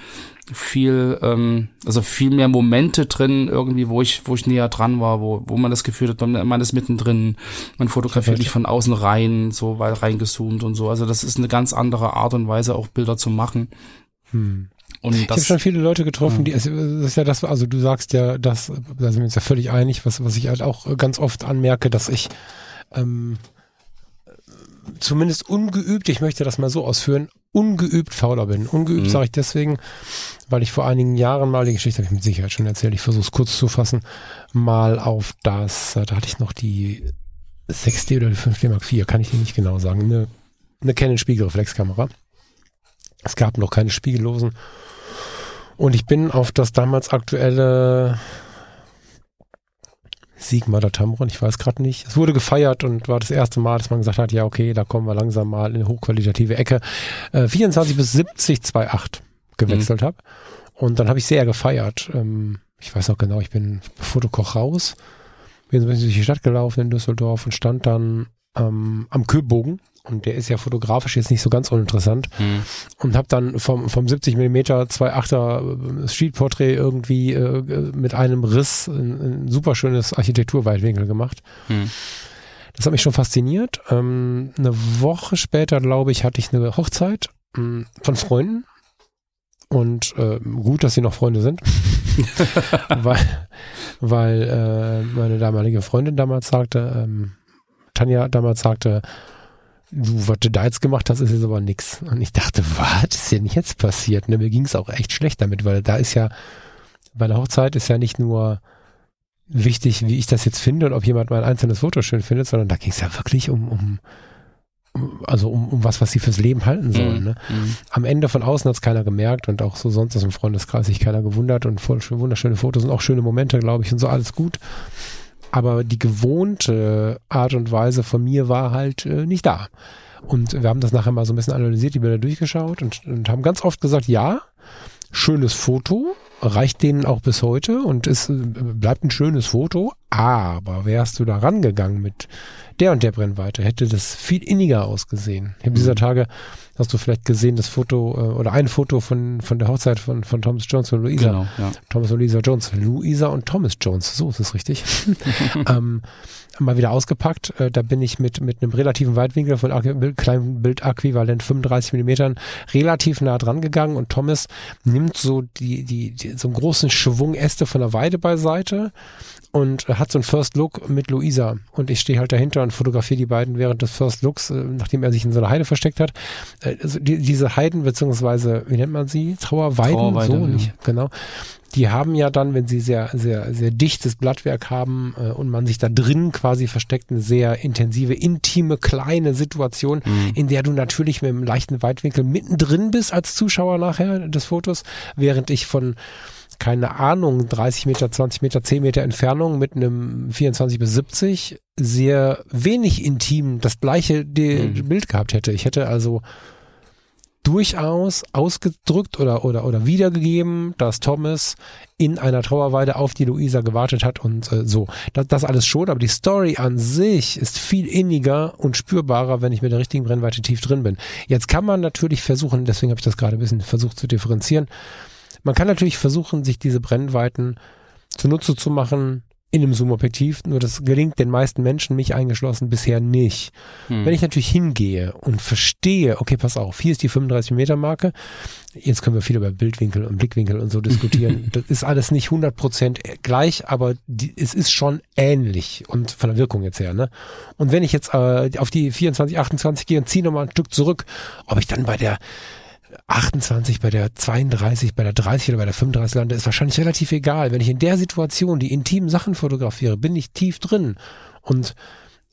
viel, ähm, also viel mehr Momente drin, irgendwie, wo ich, wo ich näher dran war, wo, wo man das Gefühl hat, man, man ist mittendrin, man fotografiert nicht von außen rein, so weit reingezoomt und so. Also das ist eine ganz andere Art und Weise, auch Bilder zu machen. Hm. Und Ich habe das, schon viele Leute getroffen, die, das ist ja das, also du sagst ja, dass, da sind wir uns ja völlig einig, was, was ich halt auch ganz oft anmerke, dass ich ähm, zumindest ungeübt, ich möchte das mal so ausführen, ungeübt fauler bin. Ungeübt Mhm. sage ich deswegen, weil ich vor einigen Jahren mal, die Geschichte habe ich mit Sicherheit schon erzählt, ich versuche es kurz zu fassen, mal auf das, da hatte ich noch die 6D oder die 5D Mark IV, kann ich dir nicht genau sagen, eine, eine Canon Spiegelreflexkamera. Es gab noch keine spiegellosen. Und ich bin auf das damals aktuelle Sigma oder Tamron, ich weiß gerade nicht. Es wurde gefeiert und war das erste Mal, dass man gesagt hat, ja okay, da kommen wir langsam mal in eine hochqualitative Ecke. Äh, 24 bis 70 2.8 gewechselt habe. Und dann habe ich sehr gefeiert. Ähm, ich weiß noch genau, ich bin Fotokoch raus, bin so ein bisschen durch die Stadt gelaufen in Düsseldorf und stand dann ähm, am Köbogen. Und der ist ja fotografisch jetzt nicht so ganz uninteressant Hm. und habe dann vom, vom 70 mm 2.8er Streetporträt irgendwie äh, mit einem Riss ein, ein super schönes Architekturweitwinkel gemacht. Hm. Das hat mich schon fasziniert. Ähm, eine Woche später, glaube ich, hatte ich eine Hochzeit mh, von Freunden. Und äh, gut, dass sie noch Freunde sind. <laughs> <laughs> weil weil äh, meine damalige Freundin damals sagte, ähm, Tanja damals sagte, du, was du da jetzt gemacht hast, ist jetzt aber nix. Und ich dachte, was ist denn jetzt passiert? Ne, mir ging es auch echt schlecht damit, weil da ist ja, bei einer Hochzeit ist ja nicht nur wichtig, wie ich das jetzt finde und ob jemand mein einzelnes Foto schön findet, sondern da ging es ja wirklich um, um, also um, um was, was sie fürs Leben halten sollen. Hm. Ne? Hm. Am Ende von außen hat es keiner gemerkt und auch so sonst aus dem Freundeskreis sich keiner gewundert und voll schön, wunderschöne Fotos und auch schöne Momente, glaube ich, und so alles gut. Aber die gewohnte Art und Weise von mir war halt äh, nicht da. Und wir haben das nachher mal so ein bisschen analysiert, die Bilder durchgeschaut und, und haben ganz oft gesagt, ja, schönes Foto, reicht denen auch bis heute und es äh, bleibt ein schönes Foto, aber wärst du da rangegangen mit der und der Brennweite, hätte das viel inniger ausgesehen. Ich habe dieser Tage, hast du vielleicht gesehen, das Foto äh, oder ein Foto von, von der Hochzeit von, von Thomas Jones und Luisa. Genau, ja. Thomas und Lisa Jones. Luisa und Thomas Jones, so ist es richtig. <laughs> ähm, mal wieder ausgepackt. Äh, da bin ich mit, mit einem relativen Weitwinkel von kleinem Bildäquivalent 35 Millimetern relativ nah dran gegangen und Thomas nimmt so die, die, die so einen großen Schwung Äste von der Weide beiseite und hat so einen First Look mit Luisa und ich stehe halt dahinter und fotografiere die beiden während des First Looks, äh, nachdem er sich in so einer Heide versteckt hat. Äh, also die, diese Heiden beziehungsweise wie nennt man sie? Trauerweiden, Trauerweide, so ja. nicht genau. Die haben ja dann, wenn sie sehr, sehr, sehr dichtes Blattwerk haben äh, und man sich da drin quasi versteckt, eine sehr intensive, intime, kleine Situation, Mhm. in der du natürlich mit einem leichten Weitwinkel mittendrin bist als Zuschauer nachher des Fotos, während ich von keine Ahnung, 30 Meter, 20 Meter, 10 Meter Entfernung mit einem 24 bis 70 sehr wenig intim das gleiche Mhm. Bild gehabt hätte. Ich hätte also durchaus ausgedrückt oder, oder, oder wiedergegeben, dass Thomas in einer Trauerweide auf die Luisa gewartet hat und äh, so. Das, das alles schon, aber die Story an sich ist viel inniger und spürbarer, wenn ich mit der richtigen Brennweite tief drin bin. Jetzt kann man natürlich versuchen, deswegen habe ich das gerade ein bisschen versucht zu differenzieren, man kann natürlich versuchen, sich diese Brennweiten zunutze zu machen, in einem Zoom-Objektiv, nur das gelingt den meisten Menschen, mich eingeschlossen, bisher nicht. Hm. Wenn ich natürlich hingehe und verstehe, okay, pass auf, hier ist die 35 Meter Marke, jetzt können wir viel über Bildwinkel und Blickwinkel und so diskutieren, <laughs> das ist alles nicht 100% gleich, aber die, es ist schon ähnlich und von der Wirkung jetzt her, ne? Und wenn ich jetzt äh, auf die 24, 28 gehe und ziehe nochmal ein Stück zurück, ob ich dann bei der 28, bei der 32, bei der 30 oder bei der 35 lande, ist wahrscheinlich relativ egal. Wenn ich in der Situation die intimen Sachen fotografiere, bin ich tief drin und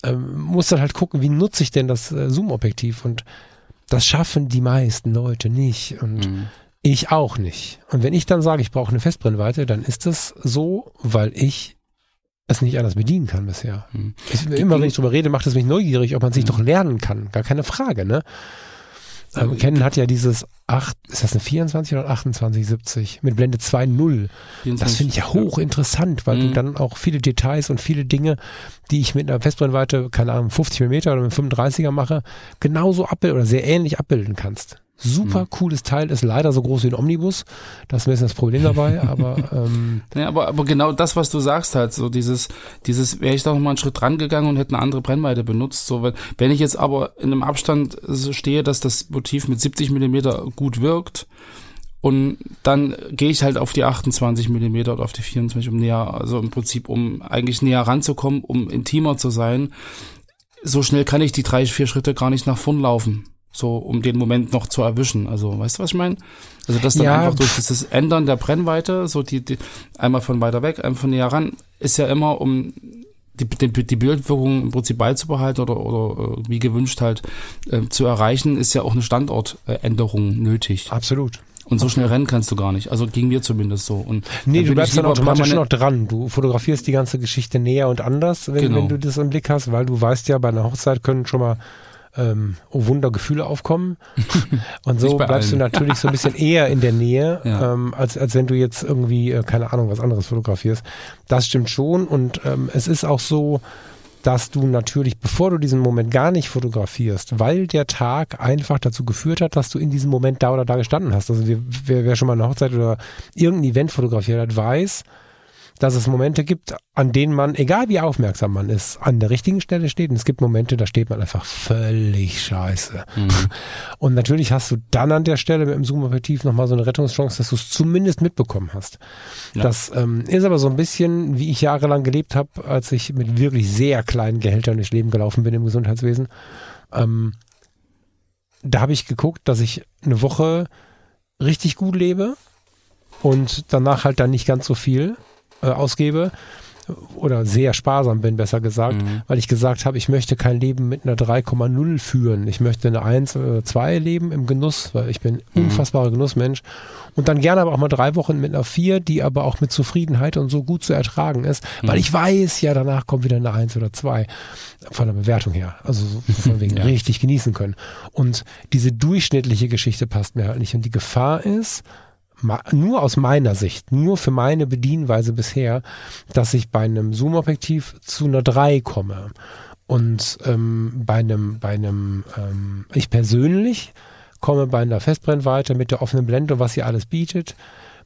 ähm, muss dann halt gucken, wie nutze ich denn das äh, Zoom-Objektiv und das schaffen die meisten Leute nicht und mhm. ich auch nicht. Und wenn ich dann sage, ich brauche eine Festbrennweite, dann ist das so, weil ich es nicht anders bedienen kann bisher. Mhm. Ich, immer wenn ich drüber rede, macht es mich neugierig, ob man sich mhm. doch lernen kann. Gar keine Frage, ne? Ähm, Canon hat ja dieses 8, ist das eine 24 oder 28, 70 mit Blende 2.0. Das finde ich ja hochinteressant, weil mhm. du dann auch viele Details und viele Dinge, die ich mit einer Festbrennweite, keine Ahnung, 50 mm oder mit 35er mache, genauso abbilden oder sehr ähnlich abbilden kannst. Super mhm. cooles Teil, ist leider so groß wie ein Omnibus. Das ist ein bisschen das Problem dabei, <laughs> aber ähm, ja, aber, aber genau das, was du sagst halt, so dieses, dieses, wäre ich da noch mal einen Schritt dran gegangen und hätte eine andere Brennweite benutzt. So, wenn, wenn ich jetzt aber in einem Abstand stehe, dass das Motiv mit 70 Millimeter gut wirkt, und dann gehe ich halt auf die 28 Millimeter oder auf die 24, um näher, also im Prinzip, um eigentlich näher ranzukommen, um intimer zu sein. So schnell kann ich die drei, vier Schritte gar nicht nach vorn laufen so um den Moment noch zu erwischen. Also, weißt du, was ich meine? Also das dann ja. einfach durch dieses Ändern der Brennweite, so die, die einmal von weiter weg, einmal von näher ran, ist ja immer um die, die, die Bildwirkung im Prinzip beizubehalten oder, oder äh, wie gewünscht halt äh, zu erreichen, ist ja auch eine Standortänderung nötig. Absolut. Und so schnell rennen kannst du gar nicht. Also ging mir zumindest so. Und nee, du bleibst dann automatisch noch dran. Du fotografierst die ganze Geschichte näher und anders, wenn, genau. wenn du das im Blick hast, weil du weißt ja, bei einer Hochzeit können schon mal ähm, oh Wunder, Gefühle aufkommen. <laughs> Und so bleibst allen. du natürlich so ein bisschen eher in der Nähe, <laughs> ja. ähm, als, als wenn du jetzt irgendwie, äh, keine Ahnung, was anderes fotografierst. Das stimmt schon. Und ähm, es ist auch so, dass du natürlich, bevor du diesen Moment gar nicht fotografierst, weil der Tag einfach dazu geführt hat, dass du in diesem Moment da oder da gestanden hast. Also wer, wer schon mal eine Hochzeit oder irgendein Event fotografiert hat, weiß, dass es Momente gibt, an denen man, egal wie aufmerksam man ist, an der richtigen Stelle steht. Und es gibt Momente, da steht man einfach völlig scheiße. Mhm. <laughs> Und natürlich hast du dann an der Stelle mit dem Zoom-Objektiv nochmal so eine Rettungschance, dass du es zumindest mitbekommen hast. Ja. Das ähm, ist aber so ein bisschen, wie ich jahrelang gelebt habe, als ich mit wirklich sehr kleinen Gehältern durchs Leben gelaufen bin im Gesundheitswesen. Ähm, da habe ich geguckt, dass ich eine Woche richtig gut lebe und danach halt dann nicht ganz so viel äh, ausgebe oder sehr sparsam bin, besser gesagt, mhm. weil ich gesagt habe, ich möchte kein Leben mit einer 3,0 führen. Ich möchte eine 1 oder 2 leben im Genuss, weil ich bin mhm. unfassbarer Genussmensch. Und dann gerne aber auch mal drei Wochen mit einer 4, die aber auch mit Zufriedenheit und so gut zu ertragen ist, mhm. weil ich weiß, ja, danach kommt wieder eine 1 oder 2 von der Bewertung her. Also von <laughs> wegen ja. richtig genießen können. Und diese durchschnittliche Geschichte passt mir halt nicht. Und die Gefahr ist, nur aus meiner Sicht, nur für meine Bedienweise bisher, dass ich bei einem Zoom-Objektiv zu einer 3 komme. Und ähm, bei einem, bei einem, ähm, ich persönlich komme bei einer Festbrennweite mit der offenen Blende, was sie alles bietet,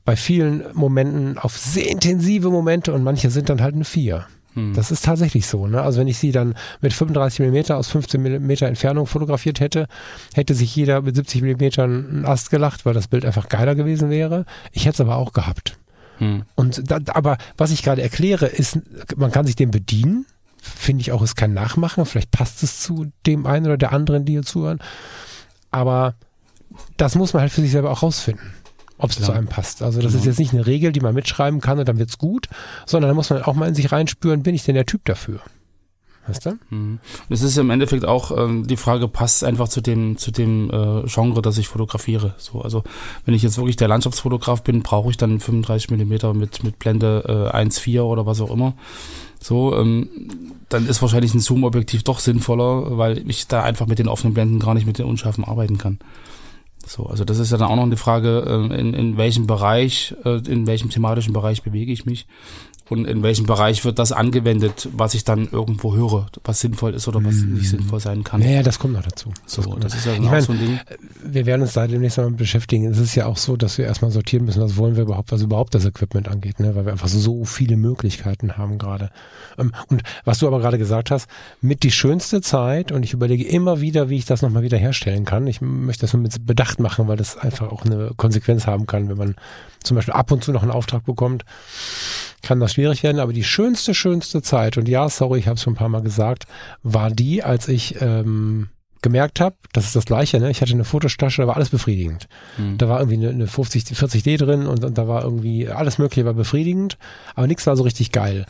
bei vielen Momenten auf sehr intensive Momente und manche sind dann halt eine 4. Hm. Das ist tatsächlich so. Ne? Also wenn ich sie dann mit 35 Millimeter aus 15 Millimeter Entfernung fotografiert hätte, hätte sich jeder mit 70 Millimetern einen Ast gelacht, weil das Bild einfach geiler gewesen wäre. Ich hätte es aber auch gehabt. Hm. Und da, aber was ich gerade erkläre, ist, man kann sich dem bedienen. Finde ich auch, ist kein Nachmachen. Vielleicht passt es zu dem einen oder der anderen, die hier zuhören. Aber das muss man halt für sich selber auch rausfinden ob es zu einem passt. Also das genau. ist jetzt nicht eine Regel, die man mitschreiben kann und dann wird's gut, sondern da muss man auch mal in sich reinspüren, bin ich denn der Typ dafür? Weißt du? Mhm. Es ist im Endeffekt auch ähm, die Frage, passt einfach zu dem zu dem äh, Genre, das ich fotografiere. So, also wenn ich jetzt wirklich der Landschaftsfotograf bin, brauche ich dann 35 Millimeter mit mit Blende äh, 1,4 oder was auch immer. So, ähm, dann ist wahrscheinlich ein Zoom-Objektiv doch sinnvoller, weil ich da einfach mit den offenen Blenden gar nicht mit den unscharfen arbeiten kann. So, also das ist ja dann auch noch eine Frage, äh, in, in welchem Bereich, äh, in welchem thematischen Bereich bewege ich mich und in welchem Bereich wird das angewendet, was ich dann irgendwo höre, was sinnvoll ist oder was nicht sinnvoll sein kann. Naja, das kommt noch dazu. So, das noch. ist ja ich genau meine, so ein Ding. wir werden uns da demnächst mal beschäftigen. Es ist ja auch so, dass wir erstmal sortieren müssen, was wollen wir überhaupt, was überhaupt das Equipment angeht, ne? weil wir einfach so viele Möglichkeiten haben gerade. Ähm, Und was du aber gerade gesagt hast, mit die schönste Zeit und ich überlege immer wieder, wie ich das nochmal wieder herstellen kann. Ich möchte das nur mit Bedacht machen, weil das einfach auch eine Konsequenz haben kann, wenn man zum Beispiel ab und zu noch einen Auftrag bekommt, kann das schwierig werden. Aber die schönste, schönste Zeit, und ja, sorry, ich habe es schon ein paar Mal gesagt, war die, als ich ähm, gemerkt habe, das ist das Gleiche, ne? Ich hatte eine Fotostasche, da war alles befriedigend. Da war irgendwie eine, eine 50, 40D drin und, und da war irgendwie alles Mögliche war befriedigend, aber nichts war so richtig geil.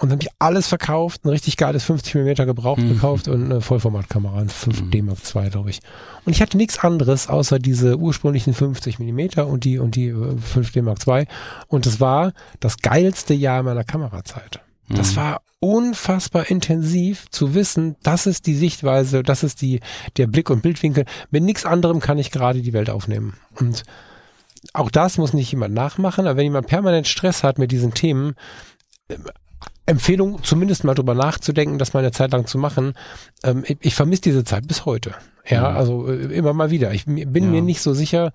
Und dann habe ich alles verkauft, ein richtig geiles 50 mm gebraucht gekauft und eine Vollformatkamera, ein 5D Mark II, glaube ich. Und ich hatte nichts anderes außer diese ursprünglichen 50 mm und die und die äh, 5D Mark II. Und es war das geilste Jahr meiner Kamerazeit. Das war unfassbar intensiv zu wissen, das ist die Sichtweise, das ist die, der Blick und Bildwinkel. Mit nichts anderem kann ich gerade die Welt aufnehmen. Und auch das muss nicht jemand nachmachen, aber wenn jemand permanent Stress hat mit diesen Themen, Empfehlung, zumindest mal drüber nachzudenken, das mal eine Zeit lang zu machen. Ähm, ich ich vermisse diese Zeit bis heute. Ja, also äh, immer mal wieder. Ich bin Ja. mir nicht so sicher,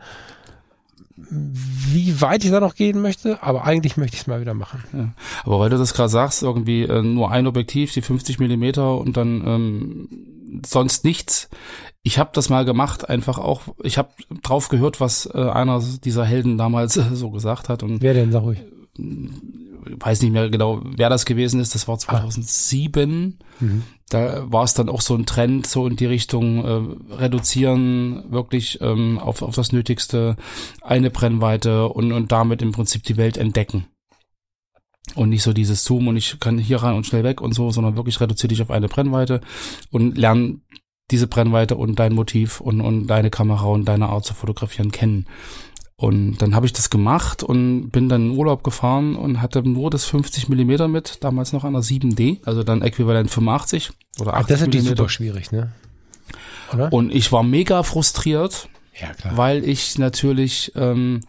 wie weit ich da noch gehen möchte, aber eigentlich möchte ich es mal wieder machen. Ja. Aber weil du das gerade sagst, irgendwie äh, nur ein Objektiv, die 50 Millimeter und dann ähm, sonst nichts. Ich habe das mal gemacht, einfach auch. Ich habe drauf gehört, was äh, einer dieser Helden damals äh, so gesagt hat und Wer denn, sag ruhig. Weiß nicht mehr genau, wer das gewesen ist. Das war 2007. Da war es dann auch so ein Trend, so in die Richtung äh, reduzieren, wirklich ähm, auf, auf das Nötigste, eine Brennweite und, und damit im Prinzip die Welt entdecken. Und nicht so dieses Zoom und ich kann hier rein und schnell weg und so, sondern wirklich reduziere dich auf eine Brennweite und lern diese Brennweite und dein Motiv und, und deine Kamera und deine Art zu fotografieren kennen. Und dann habe ich das gemacht und bin dann in Urlaub gefahren und hatte nur das 50 Millimeter mit, damals noch an der 7D, also dann äquivalent 85 oder Ach, 80 das ist natürlich super schwierig, ne? Oder? Und ich war mega frustriert, ja, klar. weil ich natürlich ähm,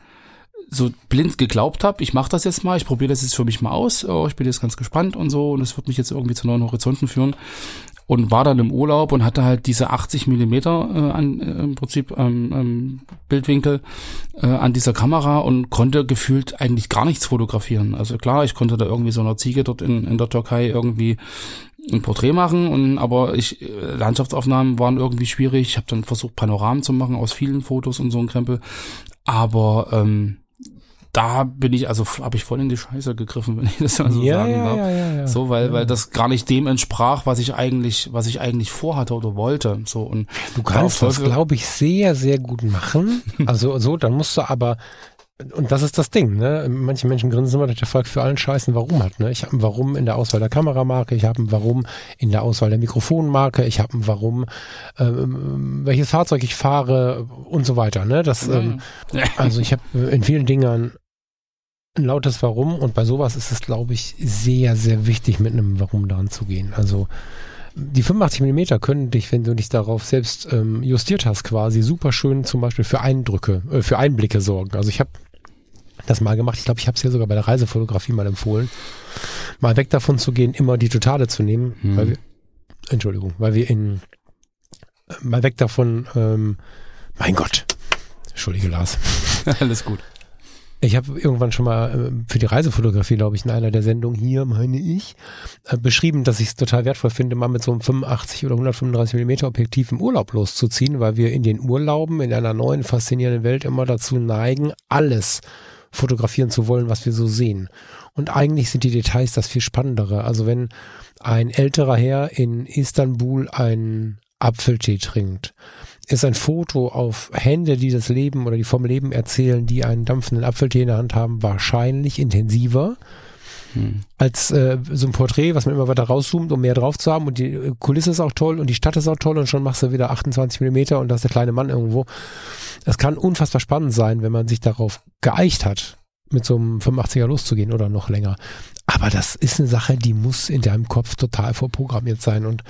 so blind geglaubt habe, ich mache das jetzt mal, ich probiere das jetzt für mich mal aus, oh, ich bin jetzt ganz gespannt und so und es wird mich jetzt irgendwie zu neuen Horizonten führen und war dann im Urlaub und hatte halt diese 80 Millimeter äh, an, äh, im Prinzip ähm, ähm, Bildwinkel äh, an dieser Kamera und konnte gefühlt eigentlich gar nichts fotografieren. Also klar, ich konnte da irgendwie so einer Ziege dort in, in der Türkei irgendwie ein Porträt machen und aber ich äh, Landschaftsaufnahmen waren irgendwie schwierig. Ich habe dann versucht Panoramen zu machen aus vielen Fotos und so ein Krempel, aber ähm, da bin ich also habe ich voll in die Scheiße gegriffen, <laughs> wenn ich das mal so ja, sagen ja, darf. ja, ja, ja. So, weil weil das gar nicht dem entsprach, was ich eigentlich was ich eigentlich vorhatte oder wollte. So und Du kannst das, glaube ich, sehr, sehr gut machen. <laughs> Also so, dann musst du aber, und das ist das Ding, ne? Manche Menschen grinsen immer, dass der Volk für allen Scheißen Warum hat, ne? Ich habe ein Warum in der Auswahl der Kameramarke, ich habe ein Warum in der Auswahl der Mikrofonmarke, ich habe ein Warum, ähm, welches Fahrzeug ich fahre und so weiter, ne? Das, ähm, also ich habe in vielen Dingen ein lautes Warum und bei sowas ist es, glaube ich, sehr, sehr wichtig, mit einem Warum daran zu gehen. Also die 85 Millimeter können dich, wenn du dich darauf selbst ähm, justiert hast, quasi super schön zum Beispiel für Eindrücke, äh, für Einblicke sorgen. Also ich habe das mal gemacht. Ich glaube, ich habe es ja sogar bei der Reisefotografie mal empfohlen, mal weg davon zu gehen, immer die Totale zu nehmen, Hm. weil wir, Entschuldigung, weil wir in äh, mal weg davon, ähm, mein Gott, Entschuldige Lars. <laughs> alles gut. Ich habe irgendwann schon mal äh, für die Reisefotografie, glaube ich, in einer der Sendungen hier, meine ich, äh, beschrieben, dass ich es total wertvoll finde, mal mit so einem 85 oder 135 Millimeter Objektiv im Urlaub loszuziehen, weil wir in den Urlauben in einer neuen, faszinierenden Welt immer dazu neigen, alles fotografieren zu wollen, was wir so sehen. Und eigentlich sind die Details das viel spannendere. Also wenn ein älterer Herr in Istanbul einen Apfeltee trinkt, ist ein Foto auf Hände, die das Leben oder die vom Leben erzählen, die einen dampfenden Apfeltee in der Hand haben, wahrscheinlich intensiver als äh, so ein Porträt, was man immer weiter rauszoomt, um mehr drauf zu haben. Und die äh, Kulisse ist auch toll und die Stadt ist auch toll und schon machst du wieder 28 Millimeter und da ist der kleine Mann irgendwo. Es kann unfassbar spannend sein, wenn man sich darauf geeicht hat, mit so einem 85er loszugehen oder noch länger. Aber das ist eine Sache, die muss in deinem Kopf total vorprogrammiert sein. Und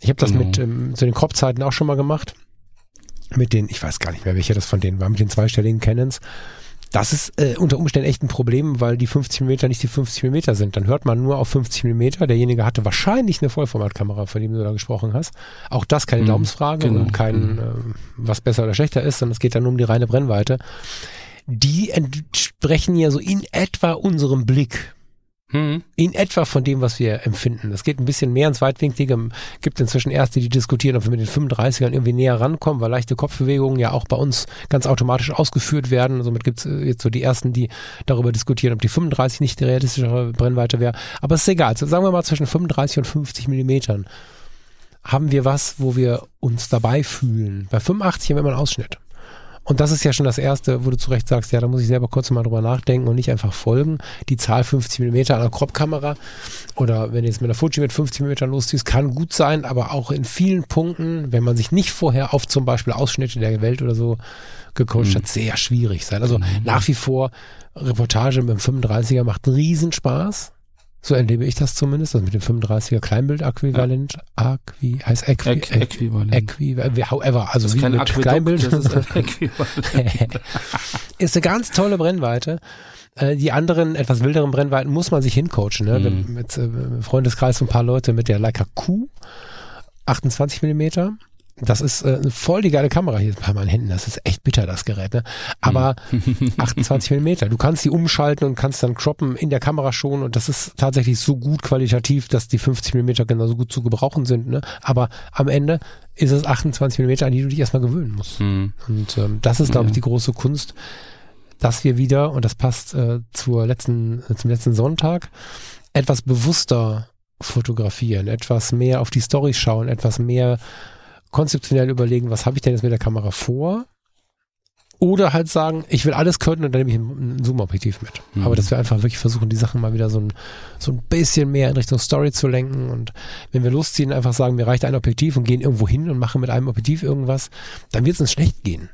ich habe das Genau. mit ähm, zu den Crop-Zeiten auch schon mal gemacht. Mit den, ich weiß gar nicht mehr, welcher das von denen war, mit den zweistelligen Canons. Das ist äh, unter Umständen echt ein Problem, weil die 50 mm nicht die 50 mm sind. Dann hört man nur auf 50 mm. Derjenige hatte wahrscheinlich eine Vollformatkamera, von dem du da gesprochen hast. Auch das keine Mhm, Glaubensfrage genau, und kein, äh, was besser oder schlechter ist, sondern es geht dann nur um die reine Brennweite. Die entsprechen ja so in etwa unserem Blick Hm. in etwa von dem, was wir empfinden. Es geht ein bisschen mehr ins Weitwinklige. Gibt inzwischen Erste, die diskutieren, ob wir mit den 35ern irgendwie näher rankommen, weil leichte Kopfbewegungen ja auch bei uns ganz automatisch ausgeführt werden. Somit gibt es jetzt so die Ersten, die darüber diskutieren, ob die 35 nicht die realistischere Brennweite wäre. Aber es ist egal. Also sagen wir mal zwischen 35 und 50 Millimetern haben wir was, wo wir uns dabei fühlen. Bei 85 haben wir immer einen Ausschnitt. Und das ist ja schon das Erste, wo du zu Recht sagst, ja, da muss ich selber kurz mal drüber nachdenken und nicht einfach folgen. Die Zahl 50 mm an der Crop-Kamera oder wenn du jetzt mit der Fuji mit 50 mm losziehst, kann gut sein, aber auch in vielen Punkten, wenn man sich nicht vorher auf zum Beispiel Ausschnitte der Welt oder so gecoacht hat, sehr schwierig sein. Also nach wie vor, Reportage mit dem 35er macht einen Riesenspaß. So erlebe ich das zumindest, also mit dem 35er Kleinbild-Äquivalent, Aqui, heißt Äqui, Äqu- Äquivalent. Äqui, however, also Das ist wie mit Aquädukt, Kleinbild. das ist <laughs> Äquivalent. ist eine ganz tolle Brennweite. Äh, Die anderen, etwas wilderen Brennweiten muss man sich hincoachen. Ne? Wir haben Mit äh, Freundeskreis ein paar Leute mit der Leica Q, 28 Millimeter. Das ist äh, voll die geile Kamera hier bei meinen Händen. Das ist echt bitter, das Gerät. Ne? Aber <laughs> 28 Millimeter. Du kannst die umschalten und kannst dann croppen in der Kamera schon. Und das ist tatsächlich so gut qualitativ, dass die 50 Millimeter genauso gut zu gebrauchen sind. Ne? Aber am Ende ist es 28 Millimeter, an die du dich erstmal gewöhnen musst. Hm. Und ähm, das ist, glaube ich, Ja. die große Kunst, dass wir wieder, und das passt äh, zur letzten, äh, zum letzten Sonntag, etwas bewusster fotografieren, etwas mehr auf die Storys schauen, etwas mehr konzeptionell überlegen, was habe ich denn jetzt mit der Kamera vor? Oder halt sagen, ich will alles können und dann nehme ich ein Zoom-Objektiv mit. Mhm. Aber dass wir einfach wirklich versuchen, die Sachen mal wieder so ein, so ein bisschen mehr in Richtung Story zu lenken. Und wenn wir losziehen, einfach sagen, mir reicht ein Objektiv und gehen irgendwo hin und machen mit einem Objektiv irgendwas, dann wird es uns schlecht gehen.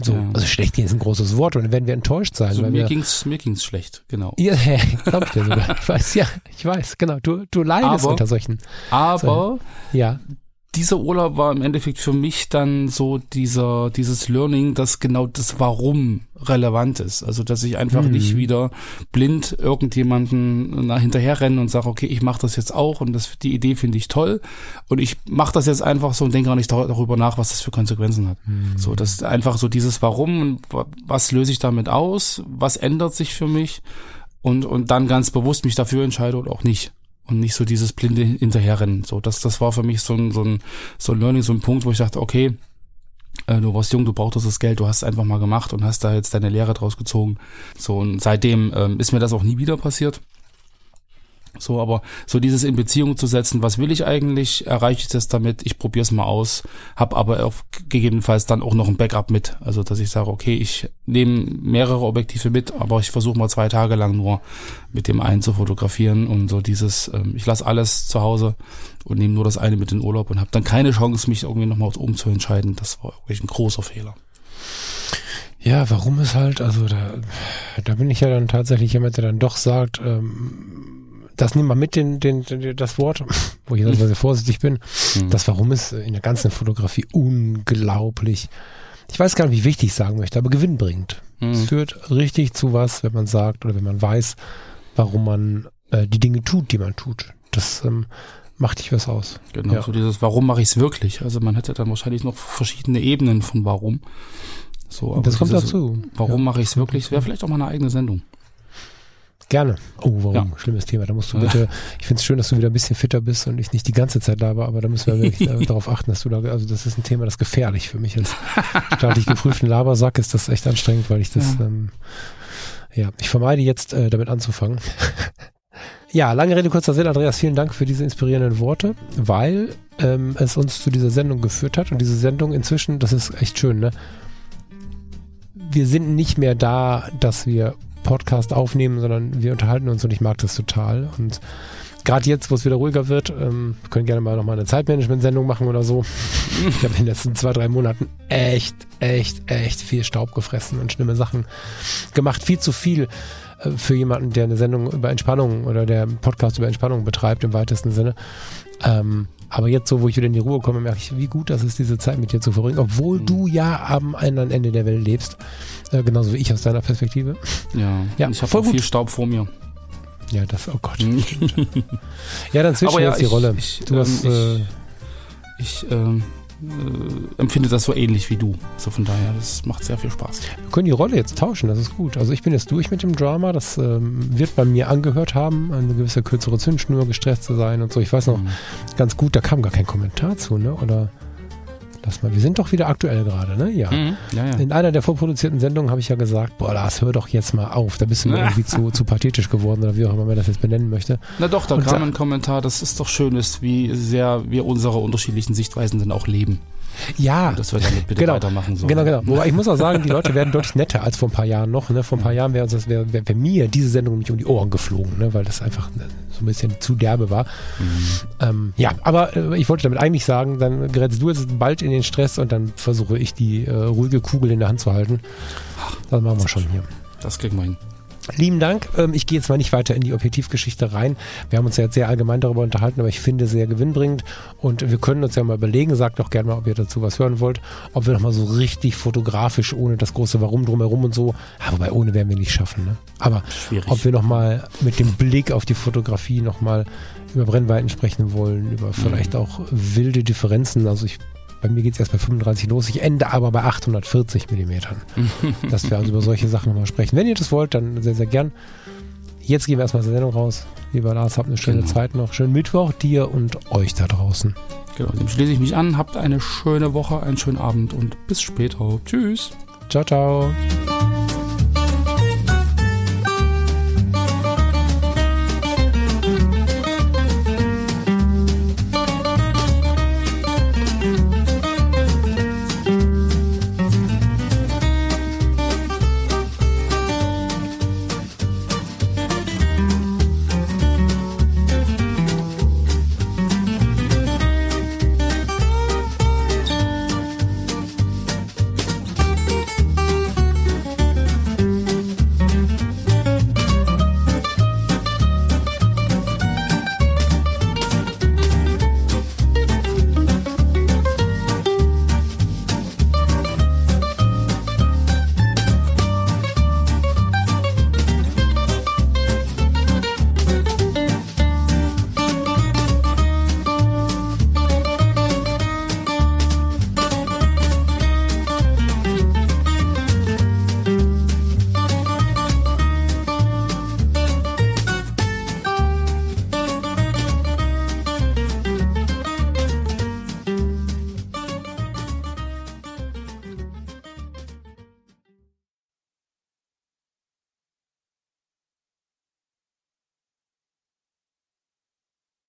So, Ja. Also schlecht gehen ist ein großes Wort und dann werden wir enttäuscht sein. Also weil mir wir, ging's, mir ging's schlecht, genau. ja, <laughs> glaub ich dir sogar. Ich weiß, ja, ich weiß, genau. Du, du leidest Aber- unter solchen. Aber Ja. Dieser Urlaub war im Endeffekt für mich dann so dieser, dieses Learning, dass genau das Warum relevant ist. Also, dass ich einfach Mhm. nicht wieder blind irgendjemanden nach hinterher renne und sage, okay, ich mache das jetzt auch und das, die Idee finde ich toll und ich mache das jetzt einfach so und denke gar nicht dar- darüber nach, was das für Konsequenzen hat. So, das einfach so dieses Warum und wa- was löse ich damit aus, was ändert sich für mich und, und dann ganz bewusst mich dafür entscheide oder auch nicht und nicht so dieses blinde Hinterherrennen. So, das, das war für mich so ein, so ein, so ein Learning, so ein Punkt, wo ich dachte, okay, äh, du warst jung, du brauchtest das Geld, du hast es einfach mal gemacht und hast da jetzt deine Lehre draus gezogen. So, und seitdem ähm, ist mir das auch nie wieder passiert. So, aber so dieses in Beziehung zu setzen, was will ich eigentlich, erreiche ich das damit, ich probiere es mal aus, habe aber auch gegebenenfalls dann auch noch ein Backup mit. Also, dass ich sage, okay, ich nehme mehrere Objektive mit, aber ich versuche mal zwei Tage lang nur mit dem einen zu fotografieren und so dieses, ähm, ich lasse alles zu Hause und nehme nur das eine mit in den Urlaub und habe dann keine Chance, mich irgendwie nochmal umzuentscheiden. Das war wirklich ein großer Fehler. Ja, warum ist halt, also da, da bin ich ja dann tatsächlich jemand, der dann doch sagt, ähm, das nimm mal mit, den, den, den, das Wort, wo ich dann <laughs> sehr vorsichtig bin. Mhm. Das Warum ist in der ganzen Fotografie unglaublich, ich weiß gar nicht, wie wichtig ich sagen möchte, aber gewinnbringend. Es Mhm. führt richtig zu was, wenn man sagt oder wenn man weiß, warum man äh, die Dinge tut, die man tut. Das ähm, macht dich was aus. Genau, Ja. so dieses, warum mache ich es wirklich? Also man hätte dann wahrscheinlich noch verschiedene Ebenen von warum. So, aber das kommt dieses, dazu. Warum Ja. mache ich es wirklich? Wäre vielleicht auch mal eine eigene Sendung. Gerne. Oh, warum? Ja. Schlimmes Thema. Da musst du bitte, ich finde es schön, dass du wieder ein bisschen fitter bist und ich nicht die ganze Zeit laber, aber da müssen wir wirklich darauf <laughs> achten, dass du da, also das ist ein Thema, das gefährlich für mich als staatlich geprüften Labersack ist das echt anstrengend, weil ich das, Ja. ähm, ja, ich vermeide jetzt äh, damit anzufangen. ja, lange Rede, kurzer Sinn, Andreas, vielen Dank für diese inspirierenden Worte, weil ähm, es uns zu dieser Sendung geführt hat und diese Sendung inzwischen, das ist echt schön, ne? Wir sind nicht mehr da, dass wir Podcast aufnehmen, sondern wir unterhalten uns und ich mag das total. Und gerade jetzt, wo es wieder ruhiger wird, ähm, können gerne mal nochmal eine Zeitmanagement-Sendung machen oder so. <laughs> Ich habe in den letzten zwei, drei Monaten echt, echt, echt viel Staub gefressen und schlimme Sachen gemacht. Viel zu viel für jemanden, der eine Sendung über Entspannung oder der einen Podcast über Entspannung betreibt im weitesten Sinne. Ähm, aber jetzt so, wo ich wieder in die Ruhe komme, merke ich, wie gut das ist, diese Zeit mit dir zu verbringen, obwohl Mhm. du ja am anderen Ende der Welt lebst. Äh, genauso wie ich aus deiner Perspektive. Ja, Ja, ich habe voll viel Staub vor mir. Ja, das, oh Gott. Ja, dann <laughs> wir ja, jetzt die ich- Rolle. ich, du hast, ähm, äh, Ich ähm, äh, empfinde das so ähnlich wie du. So von daher, das macht sehr viel Spaß. wir können die Rolle jetzt tauschen, das ist gut. Also ich bin jetzt durch mit dem Drama, das ähm, wird bei mir angehört haben, eine gewisse kürzere Zündschnur, gestresst zu sein und so. Ich weiß noch Mhm. ganz gut, da kam gar kein Kommentar zu, ne? Oder lass mal, wir sind doch wieder aktuell gerade, ne? Ja. Mhm. Ja, ja. In einer der vorproduzierten Sendungen habe ich ja gesagt, boah, Lars, hör doch jetzt mal auf. Da bist du mir irgendwie <laughs> zu, zu pathetisch geworden oder wie auch immer man das jetzt benennen möchte. Na doch, da Und kam da- ein Kommentar, dass es doch schön ist, wie sehr wir unsere unterschiedlichen Sichtweisen dann auch leben. Ja, Und dass wir damit bitte genau. weitermachen sollen. Genau, genau. Wobei ich muss auch sagen, die Leute werden deutlich netter als vor ein paar Jahren noch. Ne? Vor ein paar Jahren wäre wäre wär, wär mir diese Sendung nicht um die Ohren geflogen, ne? weil das einfach ne, so ein bisschen zu derbe war. Ähm, ja, aber äh, ich wollte damit eigentlich sagen, dann gerätst du jetzt bald in den Stress und dann versuche ich die äh, ruhige Kugel in der Hand zu halten. Das machen wir schon hier. Das kriegen wir hin. Lieben Dank. Ähm, ich gehe jetzt mal nicht weiter in die Objektivgeschichte rein. Wir haben uns ja jetzt sehr allgemein darüber unterhalten, aber ich finde sehr gewinnbringend. Und wir können uns ja mal überlegen, sagt doch gerne mal, ob ihr dazu was hören wollt, ob wir nochmal so richtig fotografisch, ohne das große Warum drumherum und so, ja, wobei ohne werden wir nicht schaffen. Ne? Aber Schwierig. ob wir nochmal mit dem Blick auf die Fotografie nochmal über Brennweiten sprechen wollen, über vielleicht auch wilde Differenzen. Also ich bei mir geht es erst bei 35 los, ich ende aber bei 840 Millimetern. <laughs> dass wir also über solche Sachen nochmal sprechen. Wenn ihr das wollt, dann sehr, sehr gern. Jetzt gehen wir erstmal zur Sendung raus. Lieber Lars, habt eine schöne Genau. Zeit noch. Schönen Mittwoch dir und euch da draußen. Genau, dem schließe ich mich an. Habt eine schöne Woche, einen schönen Abend und bis später. Tschüss. Ciao, ciao.